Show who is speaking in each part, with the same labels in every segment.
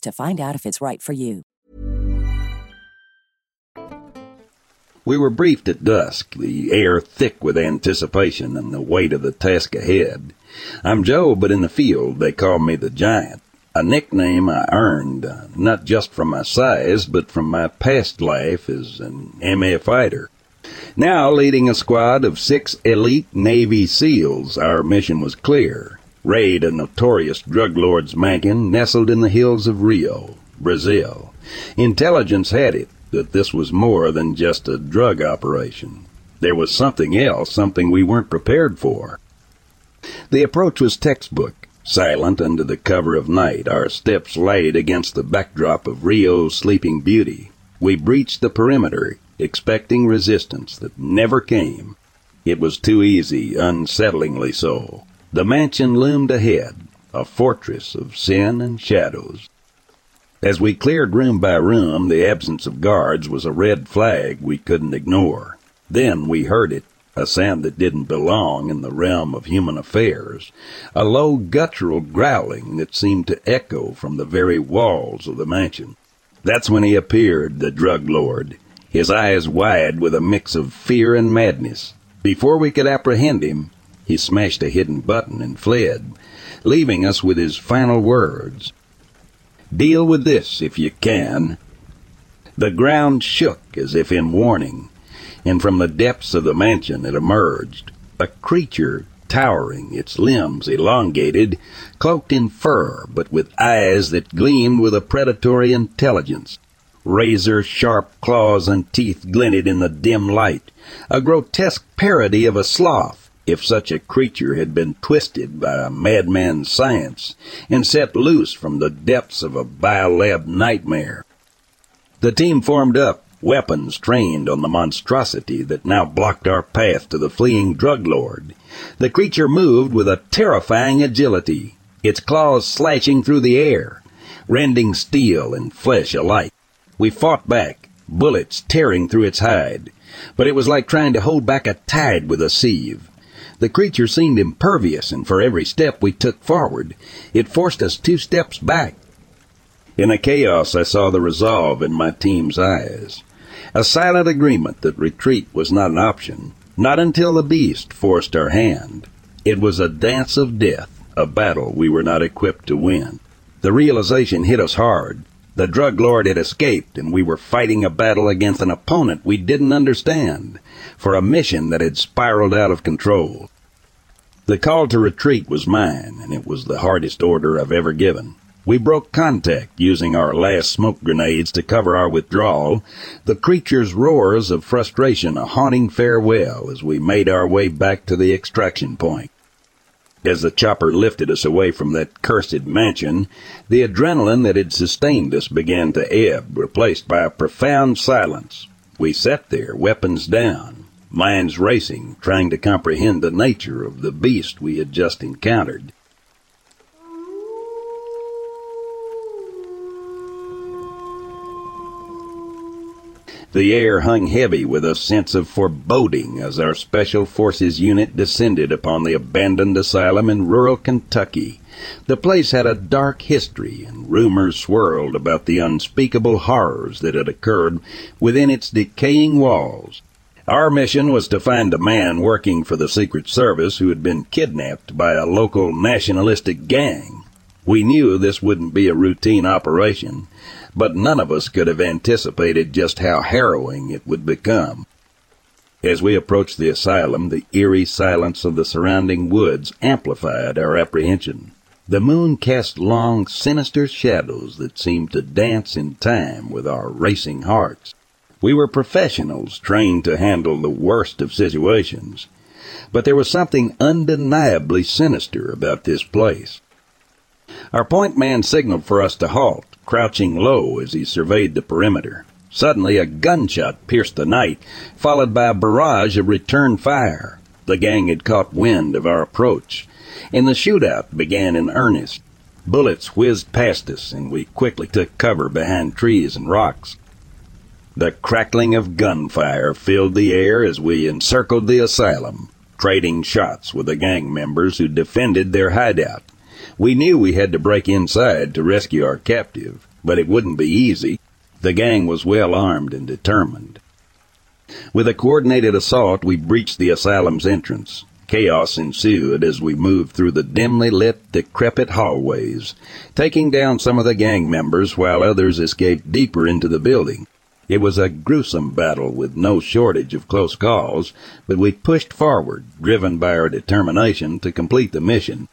Speaker 1: to find out if it's right for you.
Speaker 2: We were briefed at dusk, the air thick with anticipation and the weight of the task ahead. I'm Joe, but in the field they call me the Giant, a nickname I earned uh, not just from my size, but from my past life as an MA fighter. Now leading a squad of six elite Navy SEALs, our mission was clear. Raid a notorious drug lord's mansion nestled in the hills of Rio, Brazil. Intelligence had it that this was more than just a drug operation. There was something else, something we weren't prepared for. The approach was textbook. Silent under the cover of night, our steps laid against the backdrop of Rio's sleeping beauty. We breached the perimeter, expecting resistance that never came. It was too easy, unsettlingly so. The mansion loomed ahead, a fortress of sin and shadows. As we cleared room by room, the absence of guards was a red flag we couldn't ignore. Then we heard it, a sound that didn't belong in the realm of human affairs, a low guttural growling that seemed to echo from the very walls of the mansion. That's when he appeared, the drug lord, his eyes wide with a mix of fear and madness. Before we could apprehend him, he smashed a hidden button and fled, leaving us with his final words. Deal with this if you can. The ground shook as if in warning, and from the depths of the mansion it emerged, a creature towering, its limbs elongated, cloaked in fur, but with eyes that gleamed with a predatory intelligence. Razor sharp claws and teeth glinted in the dim light, a grotesque parody of a sloth, if such a creature had been twisted by a madman's science and set loose from the depths of a biolab nightmare. The team formed up, weapons trained on the monstrosity that now blocked our path to the fleeing drug lord. The creature moved with a terrifying agility, its claws slashing through the air, rending steel and flesh alike. We fought back, bullets tearing through its hide, but it was like trying to hold back a tide with a sieve. The creature seemed impervious, and for every step we took forward, it forced us two steps back. In the chaos, I saw the resolve in my team's eyes. A silent agreement that retreat was not an option, not until the beast forced our hand. It was a dance of death, a battle we were not equipped to win. The realization hit us hard. The drug lord had escaped, and we were fighting a battle against an opponent we didn't understand, for a mission that had spiraled out of control. The call to retreat was mine, and it was the hardest order I've ever given. We broke contact using our last smoke grenades to cover our withdrawal, the creature's roars of frustration a haunting farewell as we made our way back to the extraction point. As the chopper lifted us away from that cursed mansion, the adrenaline that had sustained us began to ebb, replaced by a profound silence. We sat there, weapons down, minds racing, trying to comprehend the nature of the beast we had just encountered. The air hung heavy with a sense of foreboding as our Special Forces unit descended upon the abandoned asylum in rural Kentucky. The place had a dark history, and rumors swirled about the unspeakable horrors that had occurred within its decaying walls. Our mission was to find a man working for the Secret Service who had been kidnapped by a local nationalistic gang. We knew this wouldn't be a routine operation, but none of us could have anticipated just how harrowing it would become. As we approached the asylum, the eerie silence of the surrounding woods amplified our apprehension. The moon cast long, sinister shadows that seemed to dance in time with our racing hearts. We were professionals trained to handle the worst of situations, but there was something undeniably sinister about this place. Our point man signaled for us to halt, crouching low as he surveyed the perimeter. Suddenly, a gunshot pierced the night, followed by a barrage of return fire. The gang had caught wind of our approach, and the shootout began in earnest. Bullets whizzed past us, and we quickly took cover behind trees and rocks. The crackling of gunfire filled the air as we encircled the asylum, trading shots with the gang members who defended their hideout. We knew we had to break inside to rescue our captive, but it wouldn't be easy. The gang was well armed and determined. With a coordinated assault, we breached the asylum's entrance. Chaos ensued as we moved through the dimly lit, decrepit hallways, taking down some of the gang members while others escaped deeper into the building. It was a gruesome battle with no shortage of close calls, but we pushed forward, driven by our determination to complete the mission.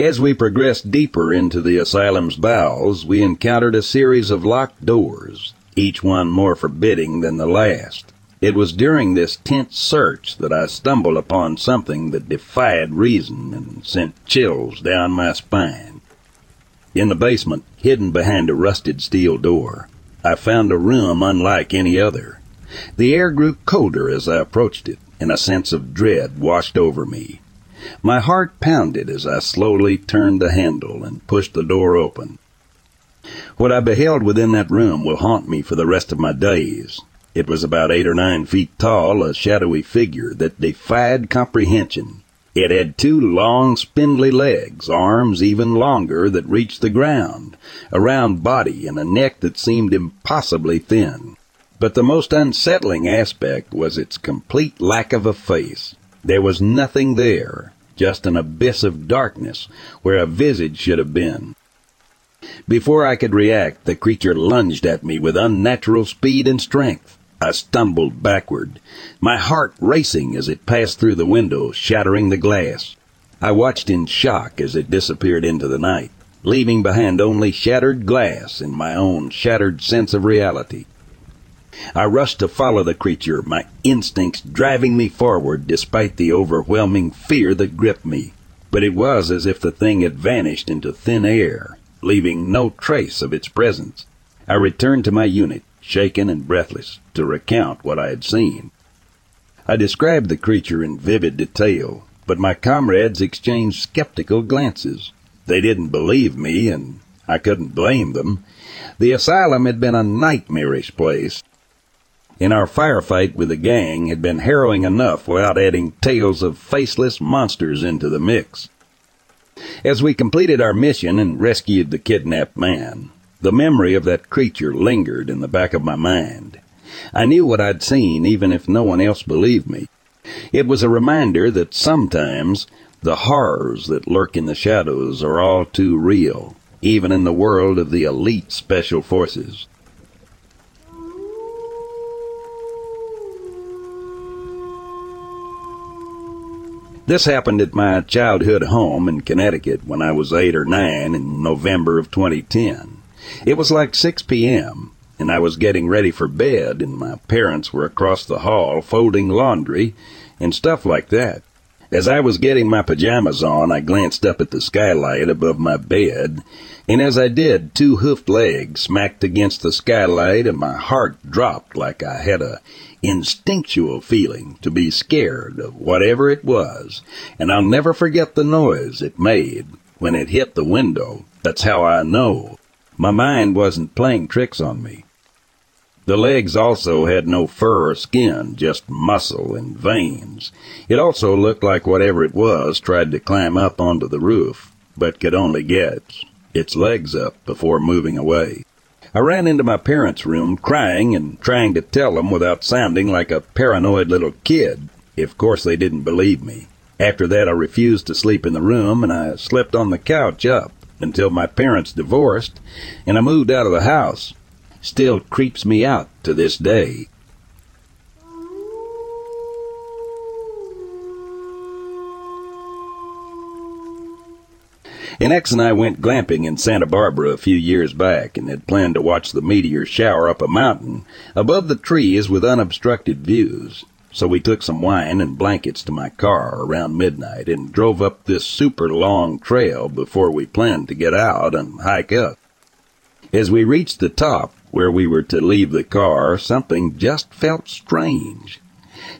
Speaker 2: As we progressed deeper into the asylum's bowels, we encountered a series of locked doors, each one more forbidding than the last. It was during this tense search that I stumbled upon something that defied reason and sent chills down my spine. In the basement, hidden behind a rusted steel door, I found a room unlike any other. The air grew colder as I approached it, and a sense of dread washed over me. My heart pounded as I slowly turned the handle and pushed the door open. What I beheld within that room will haunt me for the rest of my days. It was about eight or nine feet tall, a shadowy figure that defied comprehension. It had two long, spindly legs, arms even longer that reached the ground, a round body, and a neck that seemed impossibly thin. But the most unsettling aspect was its complete lack of a face. There was nothing there, just an abyss of darkness where a visage should have been. Before I could react, the creature lunged at me with unnatural speed and strength. I stumbled backward, my heart racing as it passed through the window, shattering the glass. I watched in shock as it disappeared into the night. leaving behind only shattered glass and my own shattered sense of reality. I rushed to follow the creature, my instincts driving me forward despite the overwhelming fear that gripped me. But it was as if the thing had vanished into thin air, leaving no trace of its presence. I returned to my unit, shaken and breathless, to recount what I had seen. I described the creature in vivid detail, but my comrades exchanged skeptical glances. They didn't believe me, and I couldn't blame them. The asylum had been a nightmarish place. And our firefight with the gang had been harrowing enough without adding tales of faceless monsters into the mix. As we completed our mission and rescued the kidnapped man, the memory of that creature lingered in the back of my mind. I knew what I'd seen even if no one else believed me. It was a reminder that sometimes the horrors that lurk in the shadows are all too real, even in the world of the elite special forces. This happened at my childhood home in Connecticut when I was eight or nine in November of 2010. It was like 6 p.m., and I was getting ready for bed, and my parents were across the hall folding laundry and stuff like that. As I was getting my pajamas on, I glanced up at the skylight above my bed, and as I did, two hoofed legs smacked against the skylight, and my heart dropped like I had a instinctual feeling to be scared of whatever it was, and I'll never forget the noise it made when it hit the window. That's how I know. My mind wasn't playing tricks on me. The legs also had no fur or skin, just muscle and veins. It also looked like whatever it was tried to climb up onto the roof, but could only get its legs up before moving away. I ran into my parents' room crying and trying to tell them without sounding like a paranoid little kid. Of course they didn't believe me. After that I refused to sleep in the room and I slept on the couch up until my parents divorced and I moved out of the house still creeps me out to this day. An ex and I went glamping in Santa Barbara a few years back and had planned to watch the meteor shower up a mountain above the trees with unobstructed views. So we took some wine and blankets to my car around midnight and drove up this super long trail before we planned to get out and hike up. As we reached the top, where we were to leave the car, something just felt strange.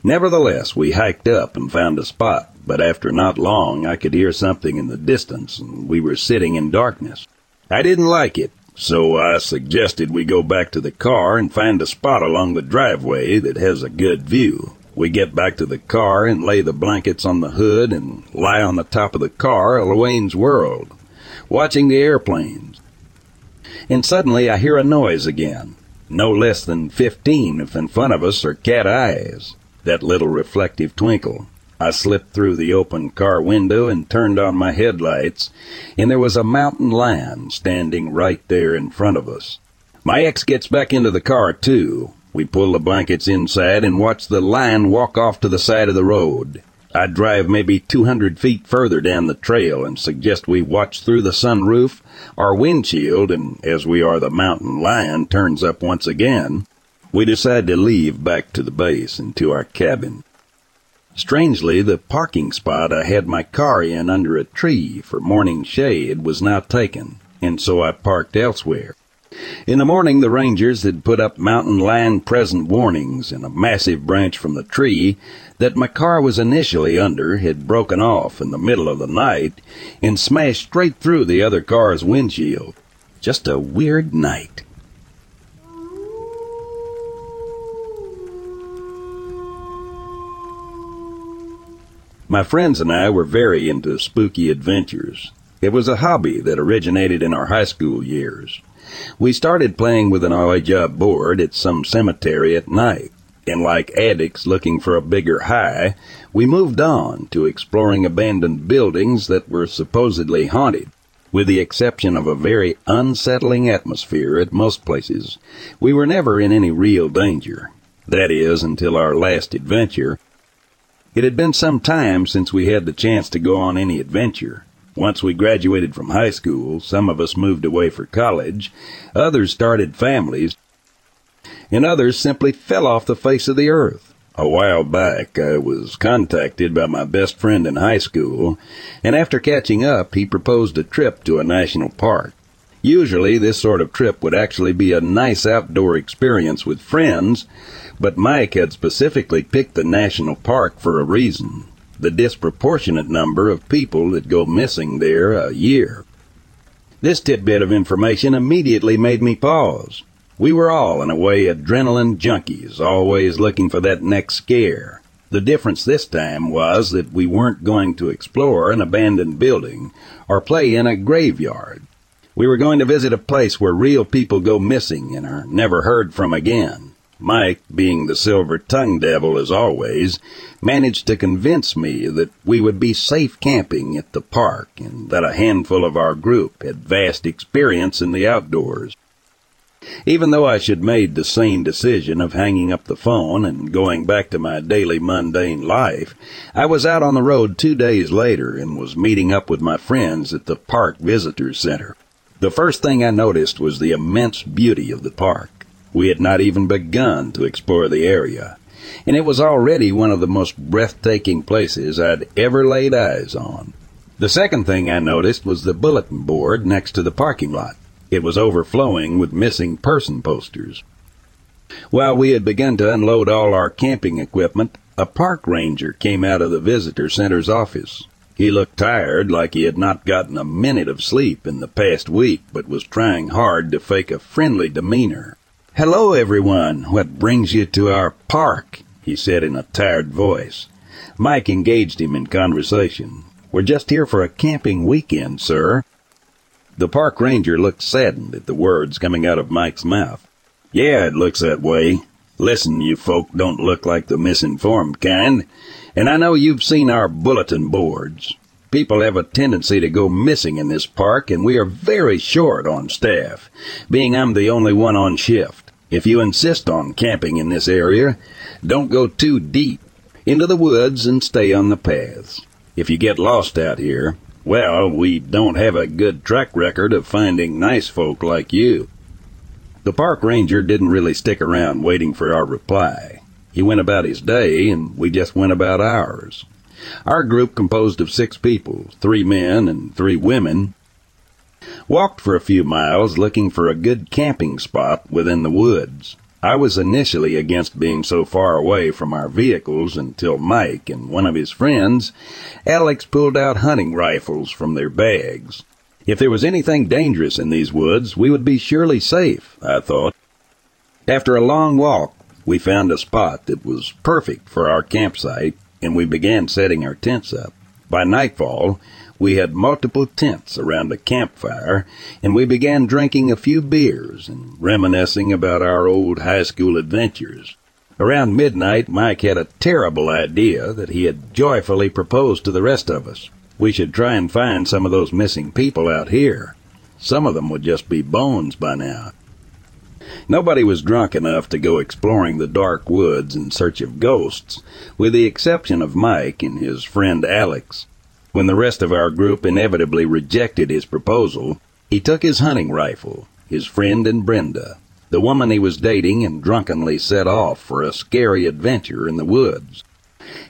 Speaker 2: Nevertheless, we hiked up and found a spot, but after not long I could hear something in the distance, and we were sitting in darkness. I didn't like it, so I suggested we go back to the car and find a spot along the driveway that has a good view. We get back to the car and lay the blankets on the hood and lie on the top of the car, Elwayne's world, watching the airplanes and suddenly I hear a noise again. No less than fifteen if in front of us are cat eyes. That little reflective twinkle. I slipped through the open car window and turned on my headlights, and there was a mountain lion standing right there in front of us. My ex gets back into the car, too. We pull the blankets inside and watch the lion walk off to the side of the road. I drive maybe 200 feet further down the trail and suggest we watch through the sunroof. Our windshield, and as we are the mountain lion, turns up once again. We decide to leave back to the base and to our cabin. Strangely, the parking spot I had my car in under a tree for morning shade was now taken, and so I parked elsewhere. In the morning, the rangers had put up mountain lion present warnings, and a massive branch from the tree that my car was initially under had broken off in the middle of the night and smashed straight through the other car's windshield. Just a weird night. My friends and I were very into spooky adventures. It was a hobby that originated in our high school years. We started playing with an Ouija board at some cemetery at night, and like addicts looking for a bigger high, we moved on to exploring abandoned buildings that were supposedly haunted. With the exception of a very unsettling atmosphere at most places, we were never in any real danger. That is, until our last adventure. It had been some time since we had the chance to go on any adventure. Once we graduated from high school, some of us moved away for college, others started families, and others simply fell off the face of the earth. A while back, I was contacted by my best friend in high school, and after catching up, he proposed a trip to a national park. Usually, this sort of trip would actually be a nice outdoor experience with friends, but Mike had specifically picked the national park for a reason the disproportionate number of people that go missing there a year. This tidbit of information immediately made me pause. We were all, in a way, adrenaline junkies, always looking for that next scare. The difference this time was that we weren't going to explore an abandoned building or play in a graveyard. We were going to visit a place where real people go missing and are never heard from again. Mike, being the silver tongue devil as always, managed to convince me that we would be safe camping at the park and that a handful of our group had vast experience in the outdoors. Even though I should made the sane decision of hanging up the phone and going back to my daily mundane life, I was out on the road two days later and was meeting up with my friends at the park visitor center. The first thing I noticed was the immense beauty of the park. We had not even begun to explore the area, and it was already one of the most breathtaking places I'd ever laid eyes on. The second thing I noticed was the bulletin board next to the parking lot. It was overflowing with missing person posters. While we had begun to unload all our camping equipment, a park ranger came out of the visitor center's office. He looked tired, like he had not gotten a minute of sleep in the past week, but was trying hard to fake a friendly demeanor. Hello, everyone. What brings you to our park? he said in a tired voice. Mike engaged him in conversation. We're just here for a camping weekend, sir. The park ranger looked saddened at the words coming out of Mike's mouth. Yeah, it looks that way. Listen, you folk don't look like the misinformed kind, and I know you've seen our bulletin boards. People have a tendency to go missing in this park, and we are very short on staff, being I'm the only one on shift. If you insist on camping in this area, don't go too deep into the woods and stay on the paths. If you get lost out here, well, we don't have a good track record of finding nice folk like you. The park ranger didn't really stick around waiting for our reply. He went about his day, and we just went about ours. Our group composed of six people, three men and three women, Walked for a few miles looking for a good camping spot within the woods. I was initially against being so far away from our vehicles until Mike and one of his friends, Alex, pulled out hunting rifles from their bags. If there was anything dangerous in these woods, we would be surely safe, I thought. After a long walk, we found a spot that was perfect for our campsite, and we began setting our tents up. By nightfall, we had multiple tents around a campfire, and we began drinking a few beers and reminiscing about our old high school adventures. Around midnight, Mike had a terrible idea that he had joyfully proposed to the rest of us. We should try and find some of those missing people out here. Some of them would just be bones by now. Nobody was drunk enough to go exploring the dark woods in search of ghosts, with the exception of Mike and his friend Alex. When the rest of our group inevitably rejected his proposal, he took his hunting rifle, his friend and Brenda, the woman he was dating, and drunkenly set off for a scary adventure in the woods.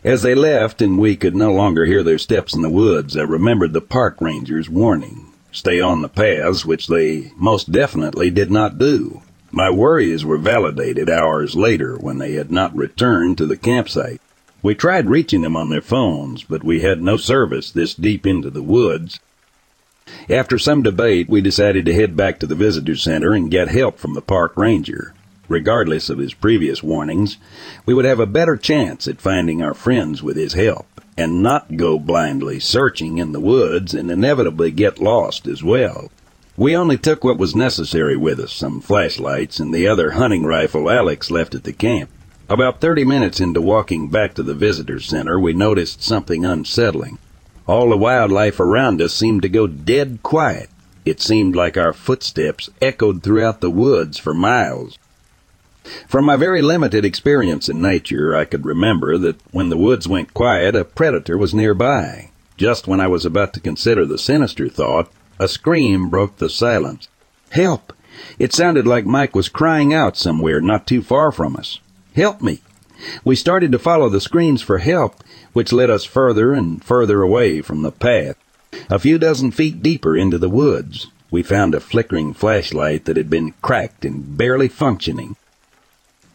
Speaker 2: As they left and we could no longer hear their steps in the woods, I remembered the park ranger's warning. Stay on the paths, which they most definitely did not do. My worries were validated hours later when they had not returned to the campsite. We tried reaching them on their phones, but we had no service this deep into the woods. After some debate, we decided to head back to the visitor center and get help from the park ranger. Regardless of his previous warnings, we would have a better chance at finding our friends with his help and not go blindly searching in the woods and inevitably get lost as well. We only took what was necessary with us, some flashlights and the other hunting rifle Alex left at the camp. About 30 minutes into walking back to the visitor center, we noticed something unsettling. All the wildlife around us seemed to go dead quiet. It seemed like our footsteps echoed throughout the woods for miles. From my very limited experience in nature, I could remember that when the woods went quiet, a predator was nearby. Just when I was about to consider the sinister thought, a scream broke the silence. Help! It sounded like Mike was crying out somewhere not too far from us. Help me! We started to follow the screams for help, which led us further and further away from the path. A few dozen feet deeper into the woods, we found a flickering flashlight that had been cracked and barely functioning.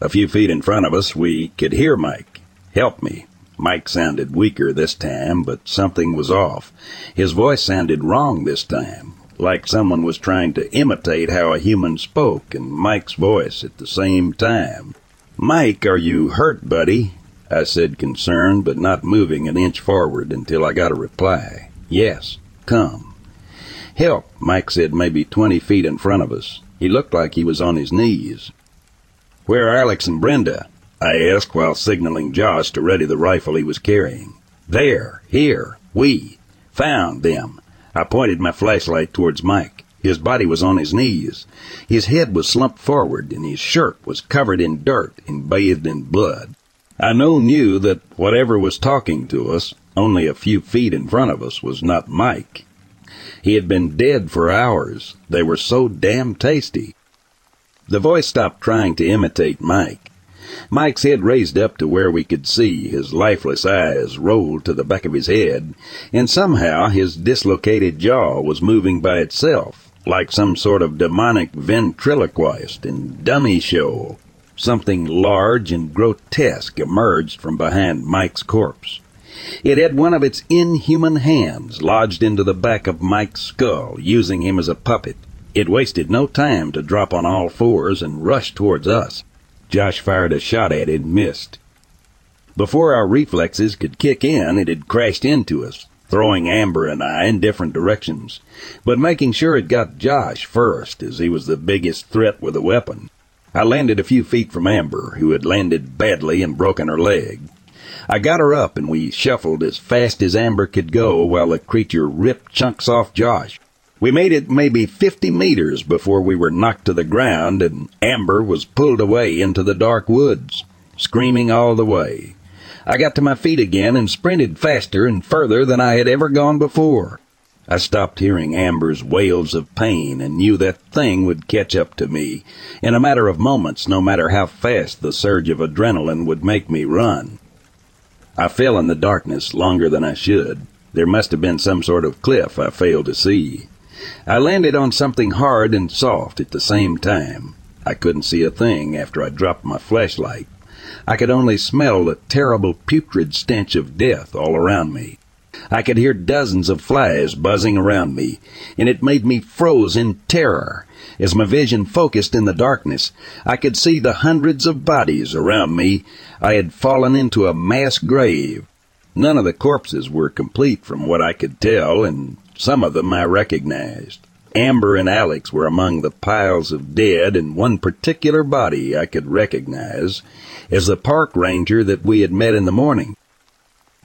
Speaker 2: A few feet in front of us, we could hear Mike. Help me. Mike sounded weaker this time, but something was off. His voice sounded wrong this time, like someone was trying to imitate how a human spoke and Mike's voice at the same time. Mike, are you hurt, buddy? I said, concerned, but not moving an inch forward until I got a reply. Yes, come. Help, Mike said maybe twenty feet in front of us. He looked like he was on his knees. Where are Alex and Brenda? I asked while signaling Josh to ready the rifle he was carrying. There, here, we, found them. I pointed my flashlight towards Mike. His body was on his knees. His head was slumped forward, and his shirt was covered in dirt and bathed in blood. I now knew that whatever was talking to us, only a few feet in front of us, was not Mike. He had been dead for hours. They were so damn tasty. The voice stopped trying to imitate Mike. Mike's head raised up to where we could see, his lifeless eyes rolled to the back of his head, and somehow his dislocated jaw was moving by itself, like some sort of demonic ventriloquist and dummy show. Something large and grotesque emerged from behind Mike's corpse. It had one of its inhuman hands lodged into the back of Mike's skull, using him as a puppet. It wasted no time to drop on all fours and rush towards us. Josh fired a shot at it and missed. Before our reflexes could kick in, it had crashed into us, throwing Amber and I in different directions, but making sure it got Josh first, as he was the biggest threat with a weapon. I landed a few feet from Amber, who had landed badly and broken her leg. I got her up and we shuffled as fast as Amber could go while the creature ripped chunks off Josh. We made it maybe 50 meters before we were knocked to the ground and Amber was pulled away into the dark woods, screaming all the way. I got to my feet again and sprinted faster and further than I had ever gone before. I stopped hearing Amber's wails of pain and knew that thing would catch up to me in a matter of moments, no matter how fast the surge of adrenaline would make me run. I fell in the darkness longer than I should. There must have been some sort of cliff I failed to see. I landed on something hard and soft at the same time. I couldn't see a thing after I dropped my flashlight. I could only smell the terrible putrid stench of death all around me. I could hear dozens of flies buzzing around me, and it made me froze in terror. As my vision focused in the darkness, I could see the hundreds of bodies around me. I had fallen into a mass grave. None of the corpses were complete from what I could tell, and some of them I recognized. Amber and Alex were among the piles of dead, and one particular body I could recognize as the park ranger that we had met in the morning.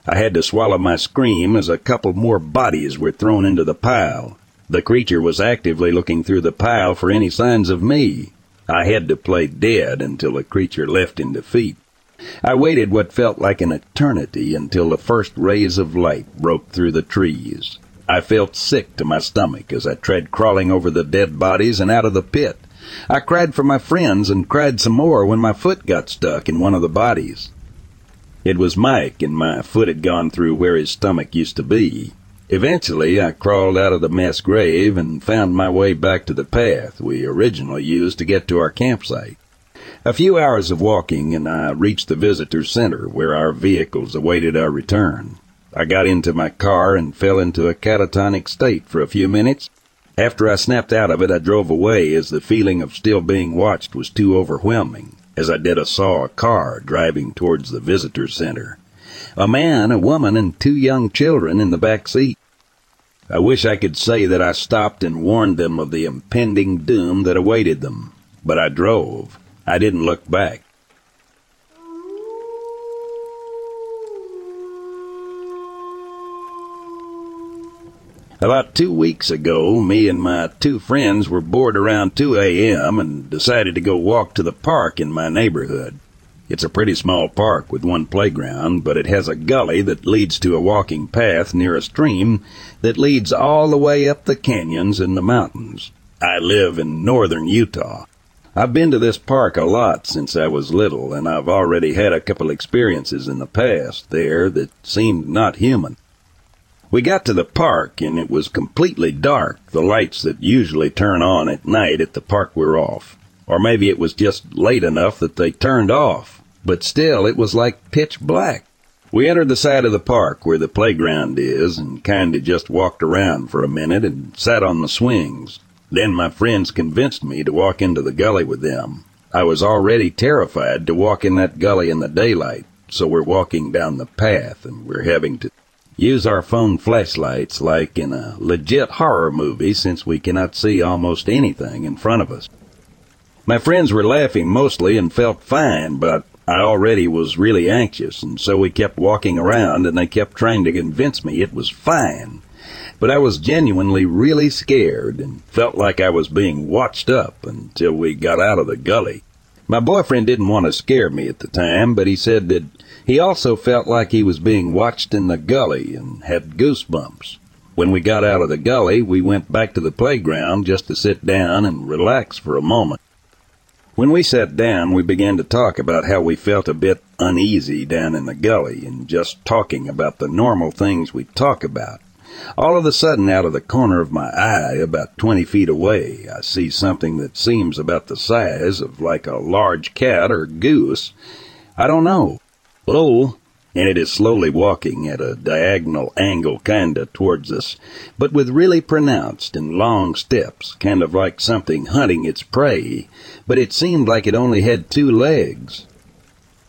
Speaker 2: I had to swallow my scream as a couple more bodies were thrown into the pile. The creature was actively looking through the pile for any signs of me. I had to play dead until the creature left in defeat. I waited what felt like an eternity until the first rays of light broke through the trees. I felt sick to my stomach as I tread crawling over the dead bodies and out of the pit. I cried for my friends and cried some more when my foot got stuck in one of the bodies. It was Mike, and my foot had gone through where his stomach used to be. Eventually, I crawled out of the mass grave and found my way back to the path we originally used to get to our campsite. A few hours of walking, and I reached the visitor center where our vehicles awaited our return. I got into my car and fell into a catatonic state for a few minutes. After I snapped out of it, I drove away as the feeling of still being watched was too overwhelming as I did I saw a car driving towards the visitor center. A man, a woman, and two young children in the back seat. I wish I could say that I stopped and warned them of the impending doom that awaited them, but I drove. I didn't look back. About two weeks ago, me and my two friends were bored around 2 a.m. and decided to go walk to the park in my neighborhood. It's a pretty small park with one playground, but it has a gully that leads to a walking path near a stream that leads all the way up the canyons and the mountains. I live in northern Utah. I've been to this park a lot since I was little, and I've already had a couple experiences in the past there that seemed not human. We got to the park and it was completely dark, the lights that usually turn on at night at the park were off. Or maybe it was just late enough that they turned off, but still it was like pitch black. We entered the side of the park where the playground is and kinda just walked around for a minute and sat on the swings. Then my friends convinced me to walk into the gully with them. I was already terrified to walk in that gully in the daylight, so we're walking down the path and we're having to use our phone flashlights like in a legit horror movie since we cannot see almost anything in front of us. My friends were laughing mostly and felt fine, but I already was really anxious, and so we kept walking around and they kept trying to convince me it was fine. But I was genuinely really scared and felt like I was being watched up until we got out of the gully. My boyfriend didn't want to scare me at the time, but he said that he also felt like he was being watched in the gully and had goosebumps. When we got out of the gully, we went back to the playground just to sit down and relax for a moment. When we sat down, we began to talk about how we felt a bit uneasy down in the gully and just talking about the normal things we talk about. All of a sudden, out of the corner of my eye, about 20 feet away, I see something that seems about the size of like a large cat or goose. I don't know. Low, and it is slowly walking at a diagonal angle kinda towards us, but with really pronounced and long steps, kind of like something hunting its prey, but it seemed like it only had two legs.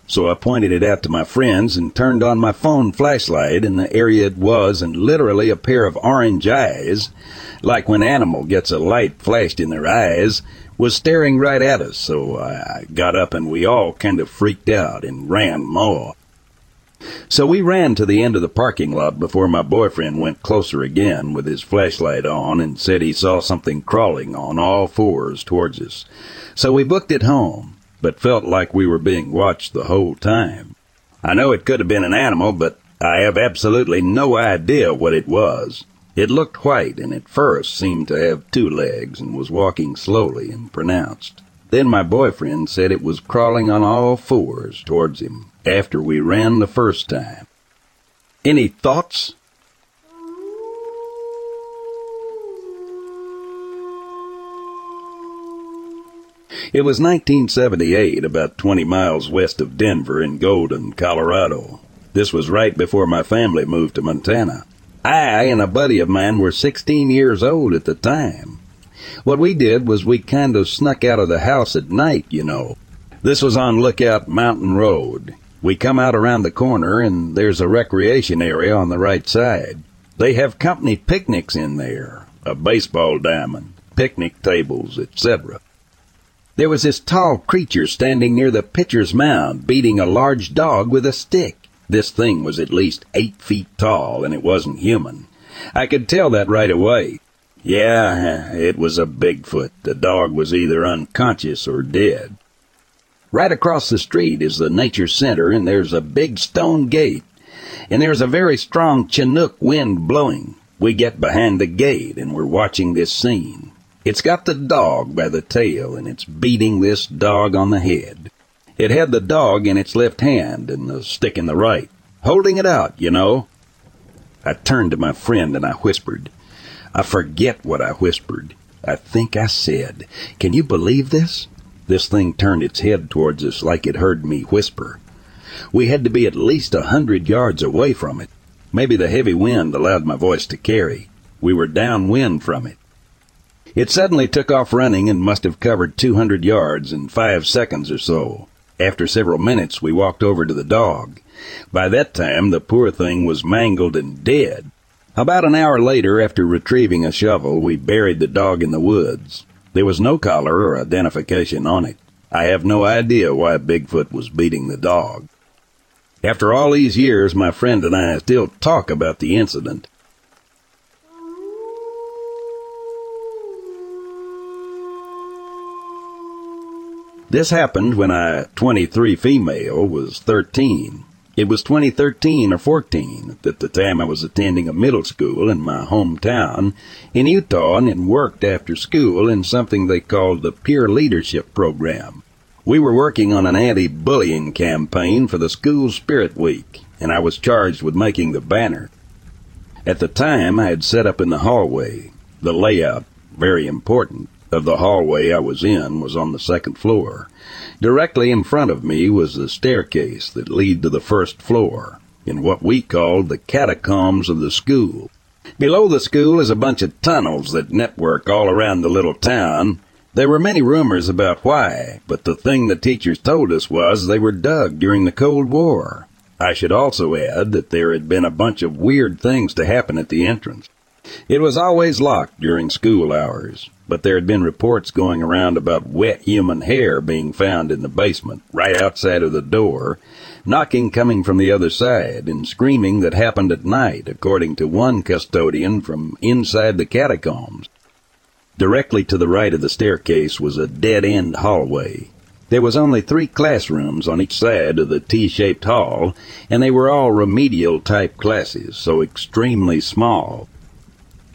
Speaker 2: So I pointed it out to my friends and turned on my phone flashlight in the area it was and literally a pair of orange eyes, like when animal gets a light flashed in their eyes, was staring right at us, so I got up and we all kind of freaked out and ran more. So we ran to the end of the parking lot before my boyfriend went closer again with his flashlight on and said he saw something crawling on all fours towards us. So we booked it home, but felt like we were being watched the whole time. I know it could have been an animal, but I have absolutely no idea what it was. It looked white and at first seemed to have two legs and was walking slowly and pronounced. Then my boyfriend said it was crawling on all fours towards him after we ran the first time. Any thoughts? It was 1978, about 20 miles west of Denver in Golden, Colorado. This was right before my family moved to Montana. I and a buddy of mine were 16 years old at the time. What we did was we kind of snuck out of the house at night, you know. This was on Lookout Mountain Road. We come out around the corner and there's a recreation area on the right side. They have company picnics in there, a baseball diamond, picnic tables, etc. There was this tall creature standing near the pitcher's mound beating a large dog with a stick. This thing was at least eight feet tall, and it wasn't human. I could tell that right away. Yeah, it was a Bigfoot. The dog was either unconscious or dead. Right across the street is the nature center, and there's a big stone gate. And there's a very strong Chinook wind blowing. We get behind the gate, and we're watching this scene. It's got the dog by the tail, and it's beating this dog on the head. It had the dog in its left hand and the stick in the right, holding it out, you know. I turned to my friend and I whispered. I forget what I whispered. I think I said, Can you believe this? This thing turned its head towards us like it heard me whisper. We had to be at least a hundred yards away from it. Maybe the heavy wind allowed my voice to carry. We were downwind from it. It suddenly took off running and must have covered 200 yards in five seconds or so. After several minutes, we walked over to the dog. By that time, the poor thing was mangled and dead. About an hour later, after retrieving a shovel, we buried the dog in the woods. There was no collar or identification on it. I have no idea why Bigfoot was beating the dog. After all these years, my friend and I still talk about the incident. This happened when I, 23 female, was 13. It was 2013 or 14 at the time I was attending a middle school in my hometown in Utah and worked after school in something they called the Peer Leadership Program. We were working on an anti-bullying campaign for the school spirit week, and I was charged with making the banner. At the time, I had set up in the hallway. The layout, very important, of the hallway I was in was on the second floor. Directly in front of me was the staircase that lead to the first floor, in what we called the catacombs of the school. Below the school is a bunch of tunnels that network all around the little town, there were many rumors about why, but the thing the teachers told us was they were dug during the Cold War. I should also add that there had been a bunch of weird things to happen at the entrance. It was always locked during school hours, but there had been reports going around about wet human hair being found in the basement, right outside of the door, knocking coming from the other side, and screaming that happened at night, according to one custodian from inside the catacombs. Directly to the right of the staircase was a dead-end hallway. There was only three classrooms on each side of the T-shaped hall, and they were all remedial type classes, so extremely small.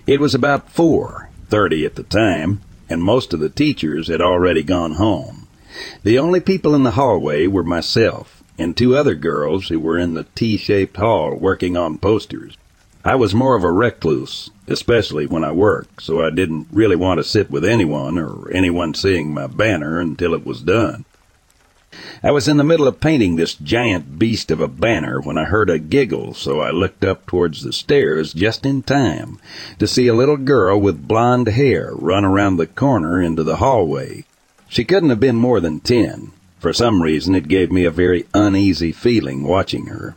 Speaker 2: It was about four, thirty at the time, and most of the teachers had already gone home. The only people in the hallway were myself and two other girls who were in the T-shaped hall working on posters. I was more of a recluse, especially when I worked, so I didn't really want to sit with anyone or anyone seeing my banner until it was done. I was in the middle of painting this giant beast of a banner when I heard a giggle, so I looked up towards the stairs just in time to see a little girl with blonde hair run around the corner into the hallway. She couldn't have been more than ten. For some reason, it gave me a very uneasy feeling watching her.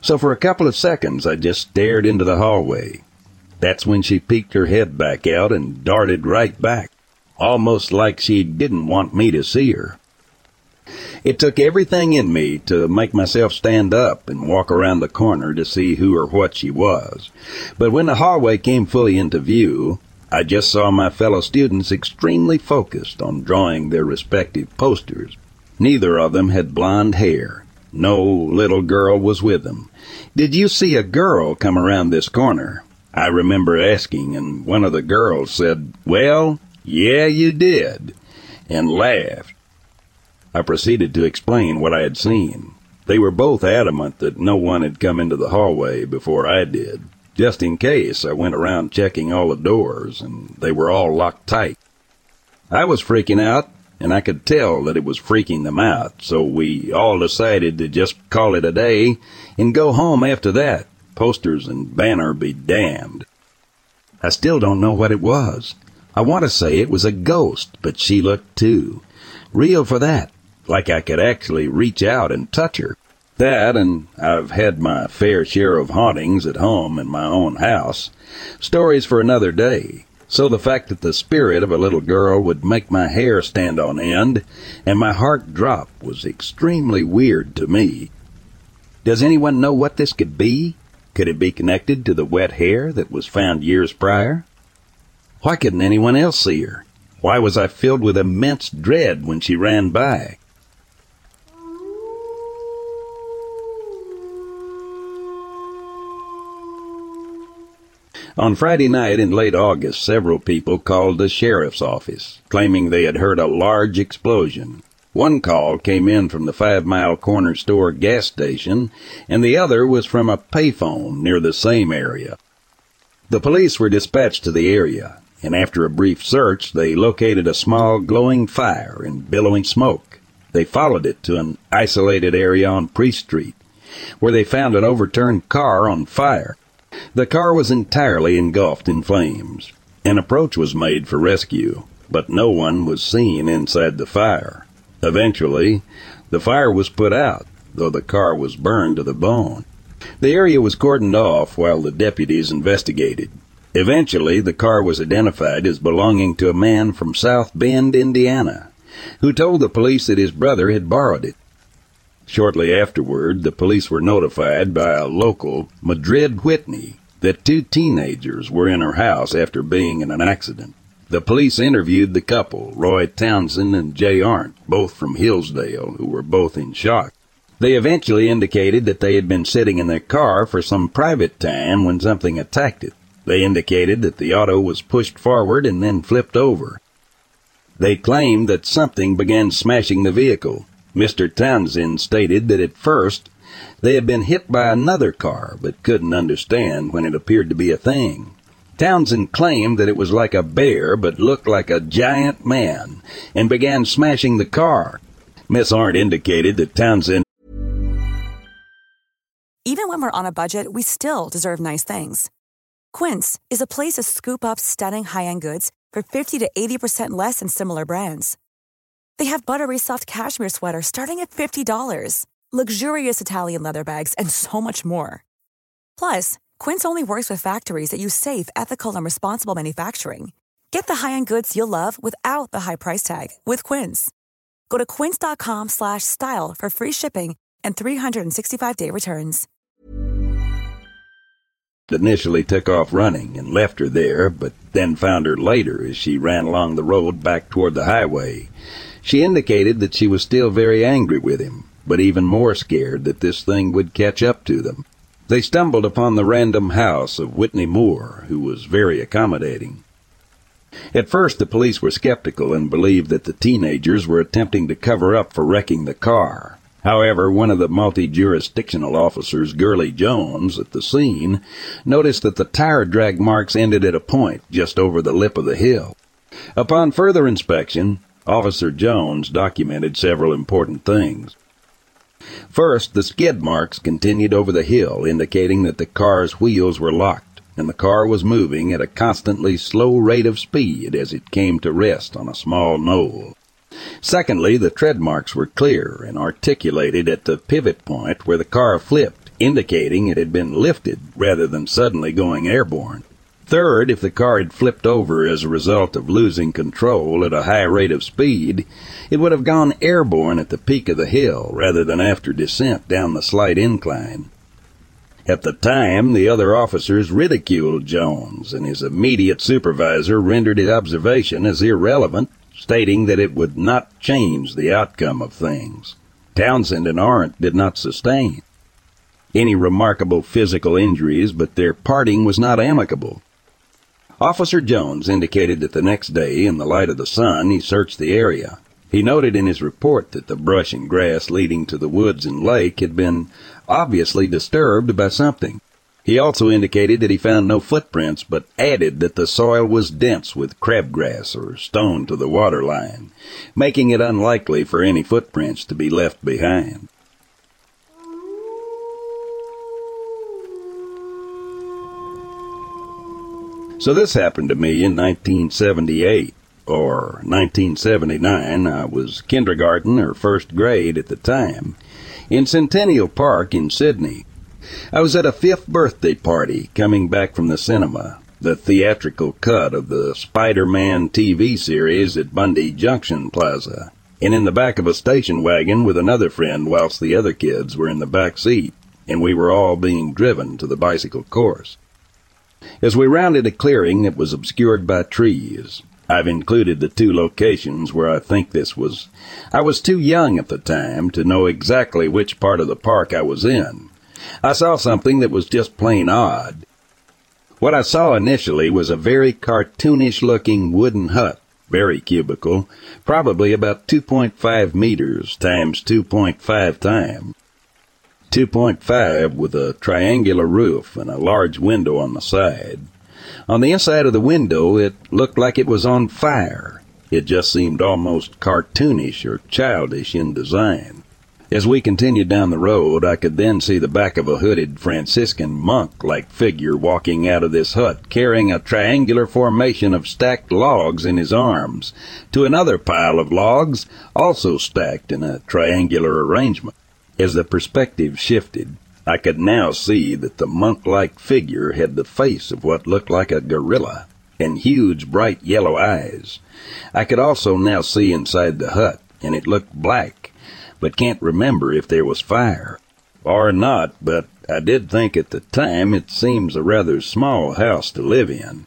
Speaker 2: So for a couple of seconds, I just stared into the hallway. That's when she peeked her head back out and darted right back, almost like she didn't want me to see her. It took everything in me to make myself stand up and walk around the corner to see who or what she was. But when the hallway came fully into view, I just saw my fellow students extremely focused on drawing their respective posters. Neither of them had blonde hair. No little girl was with them. Did you see a girl come around this corner? I remember asking, and one of the girls said, Well, yeah, you did, and laughed. I proceeded to explain what I had seen. They were both adamant that no one had come into the hallway before I did. Just in case, I went around checking all the doors, and they were all locked tight. I was freaking out, and I could tell that it was freaking them out, so we all decided to just call it a day and go home after that. Posters and banner be damned. I still don't know what it was. I want to say it was a ghost, but she looked too. Real for that, like I could actually reach out and touch her. That, and I've had my fair share of hauntings at home in my own house. Stories for another day. So the fact that the spirit of a little girl would make my hair stand on end and my heart drop was extremely weird to me. Does anyone know what this could be? Could it be connected to the wet hair that was found years prior? Why couldn't anyone else see her? Why was I filled with immense dread when she ran by? On Friday night in late August, several people called the sheriff's office, claiming they had heard a large explosion. One call came in from the Five Mile Corner Store gas station, and the other was from a payphone near the same area. The police were dispatched to the area, and after a brief search, they located a small glowing fire and billowing smoke. They followed it to an isolated area on Priest Street, where they found an overturned car on fire. The car was entirely engulfed in flames. An approach was made for rescue, but no one was seen inside the fire. Eventually, the fire was put out, though the car was burned to the bone. The area was cordoned off while the deputies investigated. Eventually, the car was identified as belonging to a man from South Bend, Indiana, who told the police that his brother had borrowed it. Shortly afterward, the police were notified by a local, Madrid Whitney, that two teenagers were in her house after being in an accident. The police interviewed the couple, Roy Townsend and Jay Arndt, both from Hillsdale, who were both in shock. They eventually indicated that they had been sitting in their car for some private time when something attacked it. They indicated that the auto was pushed forward and then flipped over. They claimed that something began smashing the vehicle. Mr. Townsend stated that at first they had been hit by another car, but couldn't understand when it appeared to be a thing. Townsend claimed that it was like a bear, but looked like a giant man, and began smashing the car. Miss Arndt indicated that Townsend
Speaker 3: Even when we're on a budget, we still deserve nice things. Quince is a place to scoop up stunning high-end goods for 50 to 80% less than similar brands. They have buttery soft cashmere sweaters starting at $50, luxurious Italian leather bags, and so much more. Plus, Quince only works with factories that use safe, ethical, and responsible manufacturing. Get the high-end goods you'll love without the high price tag with Quince. Go to quince.com/style for free shipping and 365-day returns.
Speaker 2: initially took off running and left her there, but then found her later as she ran along the road back toward the highway. She indicated that she was still very angry with him, but even more scared that this thing would catch up to them. They stumbled upon the random house of Whitney Moore, who was very accommodating. At first, the police were skeptical and believed that the teenagers were attempting to cover up for wrecking the car. However, one of the multi-jurisdictional officers, Gurley Jones, at the scene, noticed that the tire drag marks ended at a point just over the lip of the hill. Upon further inspection, Officer Jones documented several important things. First, the skid marks continued over the hill, indicating that the car's wheels were locked, and the car was moving at a constantly slow rate of speed as it came to rest on a small knoll. Secondly, the tread marks were clear and articulated at the pivot point where the car flipped, indicating it had been lifted rather than suddenly going airborne. Third, if the car had flipped over as a result of losing control at a high rate of speed, it would have gone airborne at the peak of the hill rather than after descent down the slight incline. At the time, the other officers ridiculed Jones, and his immediate supervisor rendered his observation as irrelevant, stating that it would not change the outcome of things. Townsend and Arndt did not sustain any remarkable physical injuries, but their parting was not amicable. Officer Jones indicated that the next day, in the light of the sun, he searched the area. He noted in his report that the brush and grass leading to the woods and lake had been obviously disturbed by something. He also indicated that he found no footprints, but added that the soil was dense with crabgrass or stone to the water line, making it unlikely for any footprints to be left behind. So this happened to me in 1978 or 1979. I was kindergarten or first grade at the time in Centennial Park in Sydney. I was at a fifth birthday party coming back from the cinema, the theatrical cut of the Spider-Man TV series at Bondi Junction Plaza, and in the back of a station wagon with another friend whilst the other kids were in the back seat, and we were all being driven to the bicycle course. As we rounded a clearing that was obscured by trees, I've included the two locations where I think this was. I was too young at the time to know exactly which part of the park I was in. I saw something that was just plain odd. What I saw initially was a very cartoonish looking wooden hut, very cubical, probably about 2.5 meters times 2.5 times. 2.5 with a triangular roof and a large window on the side. On the inside of the window, it looked like it was on fire. It just seemed almost cartoonish or childish in design. As we continued down the road, I could then see the back of a hooded Franciscan monk like figure walking out of this hut, carrying a triangular formation of stacked logs in his arms, to another pile of logs, also stacked in a triangular arrangement. As the perspective shifted, I could now see that the monk-like figure had the face of what looked like a gorilla and huge bright yellow eyes. I could also now see inside the hut, and it looked black, but can't remember if there was fire or not, but I did think at the time it seems a rather small house to live in.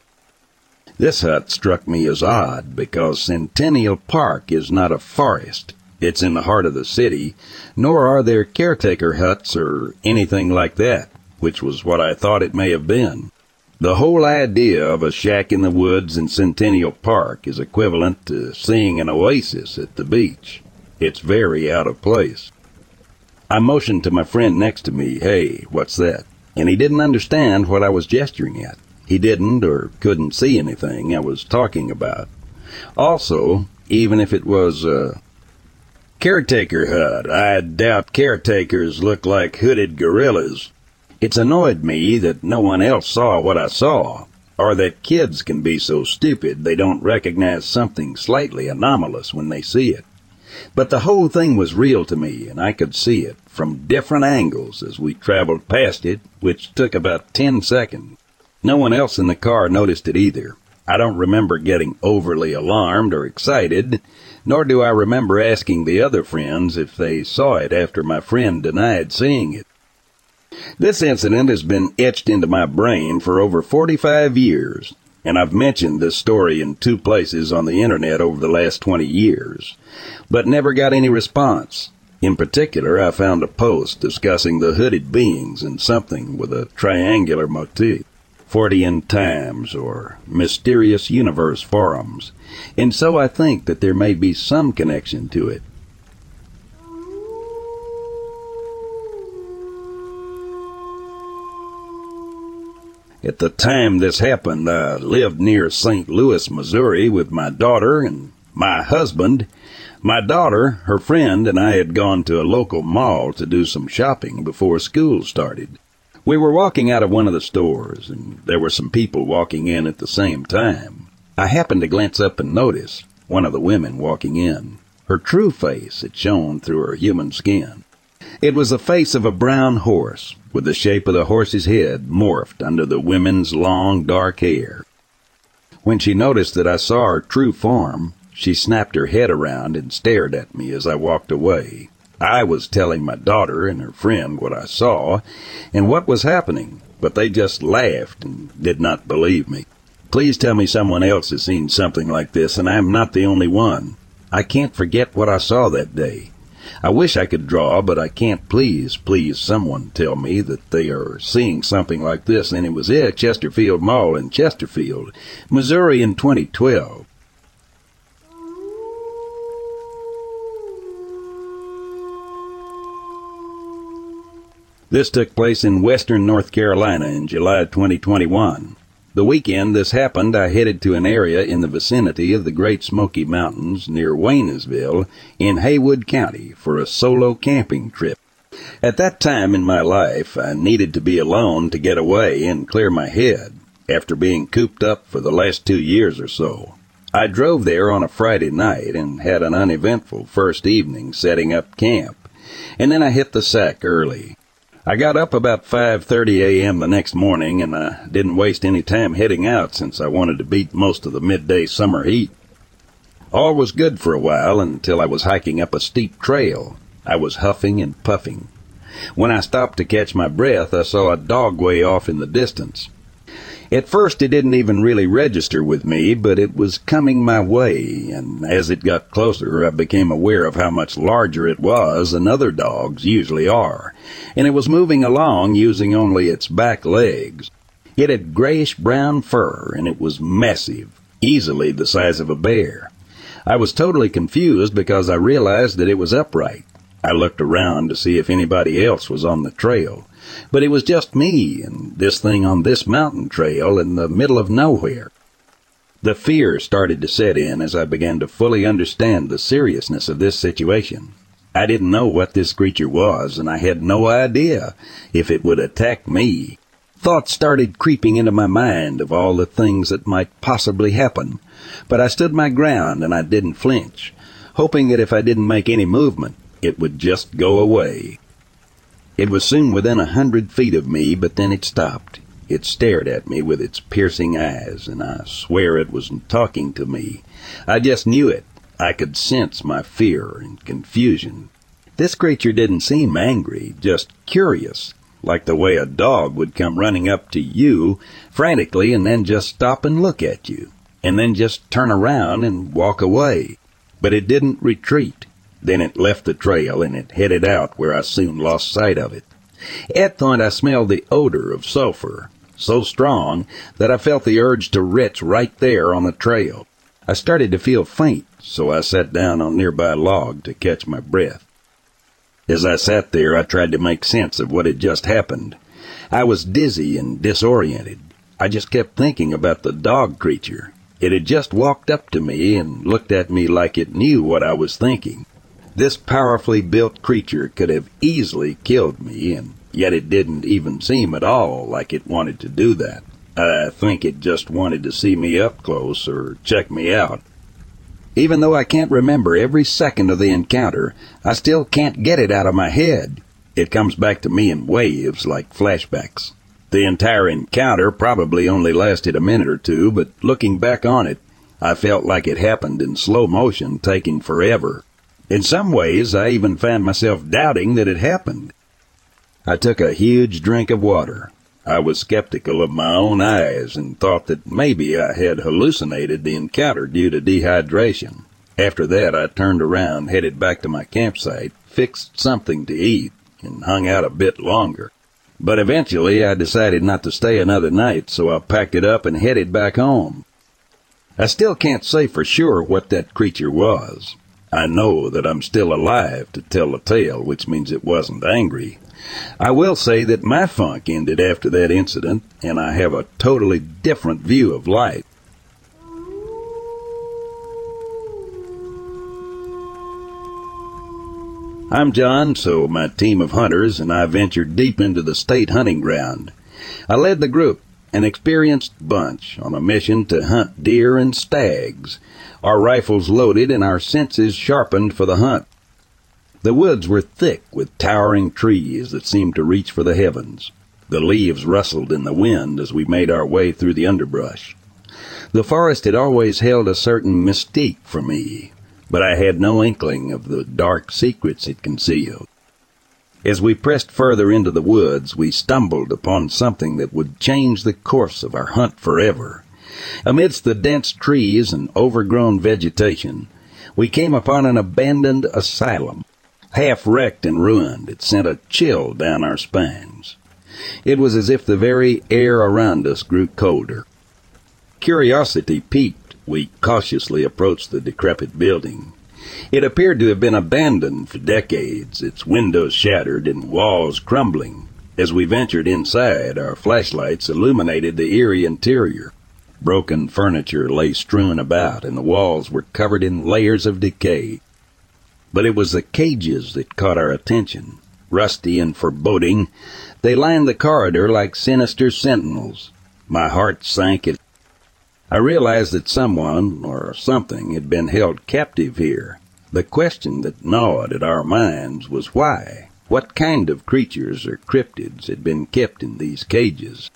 Speaker 2: This hut struck me as odd because Centennial Park is not a forest. It's in the heart of the city, nor are there caretaker huts or anything like that, which was what I thought it may have been. The whole idea of a shack in the woods in Centennial Park is equivalent to seeing an oasis at the beach. It's very out of place. I motioned to my friend next to me, hey, what's that? And he didn't understand what I was gesturing at. He didn't or couldn't see anything I was talking about. Also, even if it was a caretaker hut, I doubt caretakers look like hooded gorillas. It's annoyed me that no one else saw what I saw, or that kids can be so stupid they don't recognize something slightly anomalous when they see it. But the whole thing was real to me, and I could see it from different angles as we traveled past it, which took about ten seconds. No one else in the car noticed it either. I don't remember getting overly alarmed or excited, nor do I remember asking the other friends if they saw it after my friend denied seeing it. This incident has been etched into my brain for over 45 years, and I've mentioned this story in two places on the internet over the last 20 years, but never got any response. In particular, I found a post discussing the hooded beings and something with a triangular motif. Fortean Times or Mysterious Universe forums, and so I think that there may be some connection to it. At the time this happened, I lived near St. Louis, Missouri with my daughter and my husband. My daughter, her friend, and I had gone to a local mall to do some shopping before school started. We were walking out of one of the stores, and there were some people walking in at the same time. I happened to glance up and notice one of the women walking in. Her true face had shown through her human skin. It was the face of a brown horse, with the shape of the horse's head morphed under the women's long dark hair. When she noticed that I saw her true form, she snapped her head around and stared at me as I walked away. I was telling my daughter and her friend what I saw and what was happening, but they just laughed and did not believe me. Please tell me someone else has seen something like this, and I am not the only one. I can't forget what I saw that day. I wish I could draw, but I can't please, please someone tell me that they are seeing something like this, and it was at Chesterfield Mall in Chesterfield, Missouri in 2012. This took place in western North Carolina in July 2021. The weekend this happened, I headed to an area in the vicinity of the Great Smoky Mountains near Waynesville in Haywood County for a solo camping trip. At that time in my life, I needed to be alone to get away and clear my head after being cooped up for the last two years or so. I drove there on a Friday night and had an uneventful first evening setting up camp, and then I hit the sack early. I got up about 5:30 a.m. the next morning and I didn't waste any time heading out since I wanted to beat most of the midday summer heat. All was good for a while until I was hiking up a steep trail. I was huffing and puffing. When I stopped to catch my breath, I saw a dog way off in the distance. At first, it didn't even really register with me, but it was coming my way, and as it got closer, I became aware of how much larger it was than other dogs usually are, and it was moving along using only its back legs. It had grayish brown fur, and it was massive, easily the size of a bear. I was totally confused because I realized that it was upright. I looked around to see if anybody else was on the trail. But it was just me and this thing on this mountain trail in the middle of nowhere. The fear started to set in as I began to fully understand the seriousness of this situation. I didn't know what this creature was, and I had no idea if it would attack me. Thoughts started creeping into my mind of all the things that might possibly happen, but I stood my ground and I didn't flinch, hoping that if I didn't make any movement, it would just go away. It was soon within a hundred feet of me, but then it stopped. It stared at me with its piercing eyes, and I swear it wasn't talking to me. I just knew it. I could sense my fear and confusion. This creature didn't seem angry, just curious, like the way a dog would come running up to you frantically and then just stop and look at you. and then just turn around and walk away. But it didn't retreat. Then it left the trail and it headed out where I soon lost sight of it. At point I smelled the odor of sulfur, so strong that I felt the urge to retch right there on the trail. I started to feel faint, so I sat down on a nearby log to catch my breath. As I sat there, I tried to make sense of what had just happened. I was dizzy and disoriented. I just kept thinking about the dog creature. It had just walked up to me and looked at me like it knew what I was thinking. This powerfully built creature could have easily killed me, and yet it didn't even seem at all like it wanted to do that. I think it just wanted to see me up close or check me out. Even though I can't remember every second of the encounter, I still can't get it out of my head. It comes back to me in waves like flashbacks. The entire encounter probably only lasted a minute or two, but looking back on it, I felt like it happened in slow motion, taking forever. In some ways, I even found myself doubting that it happened. I took a huge drink of water. I was skeptical of my own eyes and thought that maybe I had hallucinated the encounter due to dehydration. After that, I turned around, headed back to my campsite, fixed something to eat, and hung out a bit longer. But eventually, I decided not to stay another night, so I packed it up and headed back home. I still can't say for sure what that creature was. I know that I'm still alive to tell the tale, which means it wasn't angry. I will say that my funk ended after that incident, and I have a totally different view of life. I'm John, so my team of hunters and I ventured deep into the state hunting ground. I led the group, an experienced bunch, on a mission to hunt deer and stags, our rifles loaded and our senses sharpened for the hunt. The woods were thick with towering trees that seemed to reach for the heavens. The leaves rustled in the wind as we made our way through the underbrush. The forest had always held a certain mystique for me, but I had no inkling of the dark secrets it concealed. As we pressed further into the woods, we stumbled upon something that would change the course of our hunt forever. Amidst the dense trees and overgrown vegetation, we came upon an abandoned asylum. Half wrecked and ruined, it sent a chill down our spines. It was as if the very air around us grew colder. Curiosity piqued, we cautiously approached the decrepit building. It appeared to have been abandoned for decades, its windows shattered and walls crumbling. As we ventured inside, our flashlights illuminated the eerie interior. Broken furniture lay strewn about, and the walls were covered in layers of decay. But it was the cages that caught our attention. Rusty and foreboding, they lined the corridor like sinister sentinels. My heart sank as I realized that someone or something had been held captive here. The question that gnawed at our minds was why? What kind of creatures or cryptids had been kept in these cages?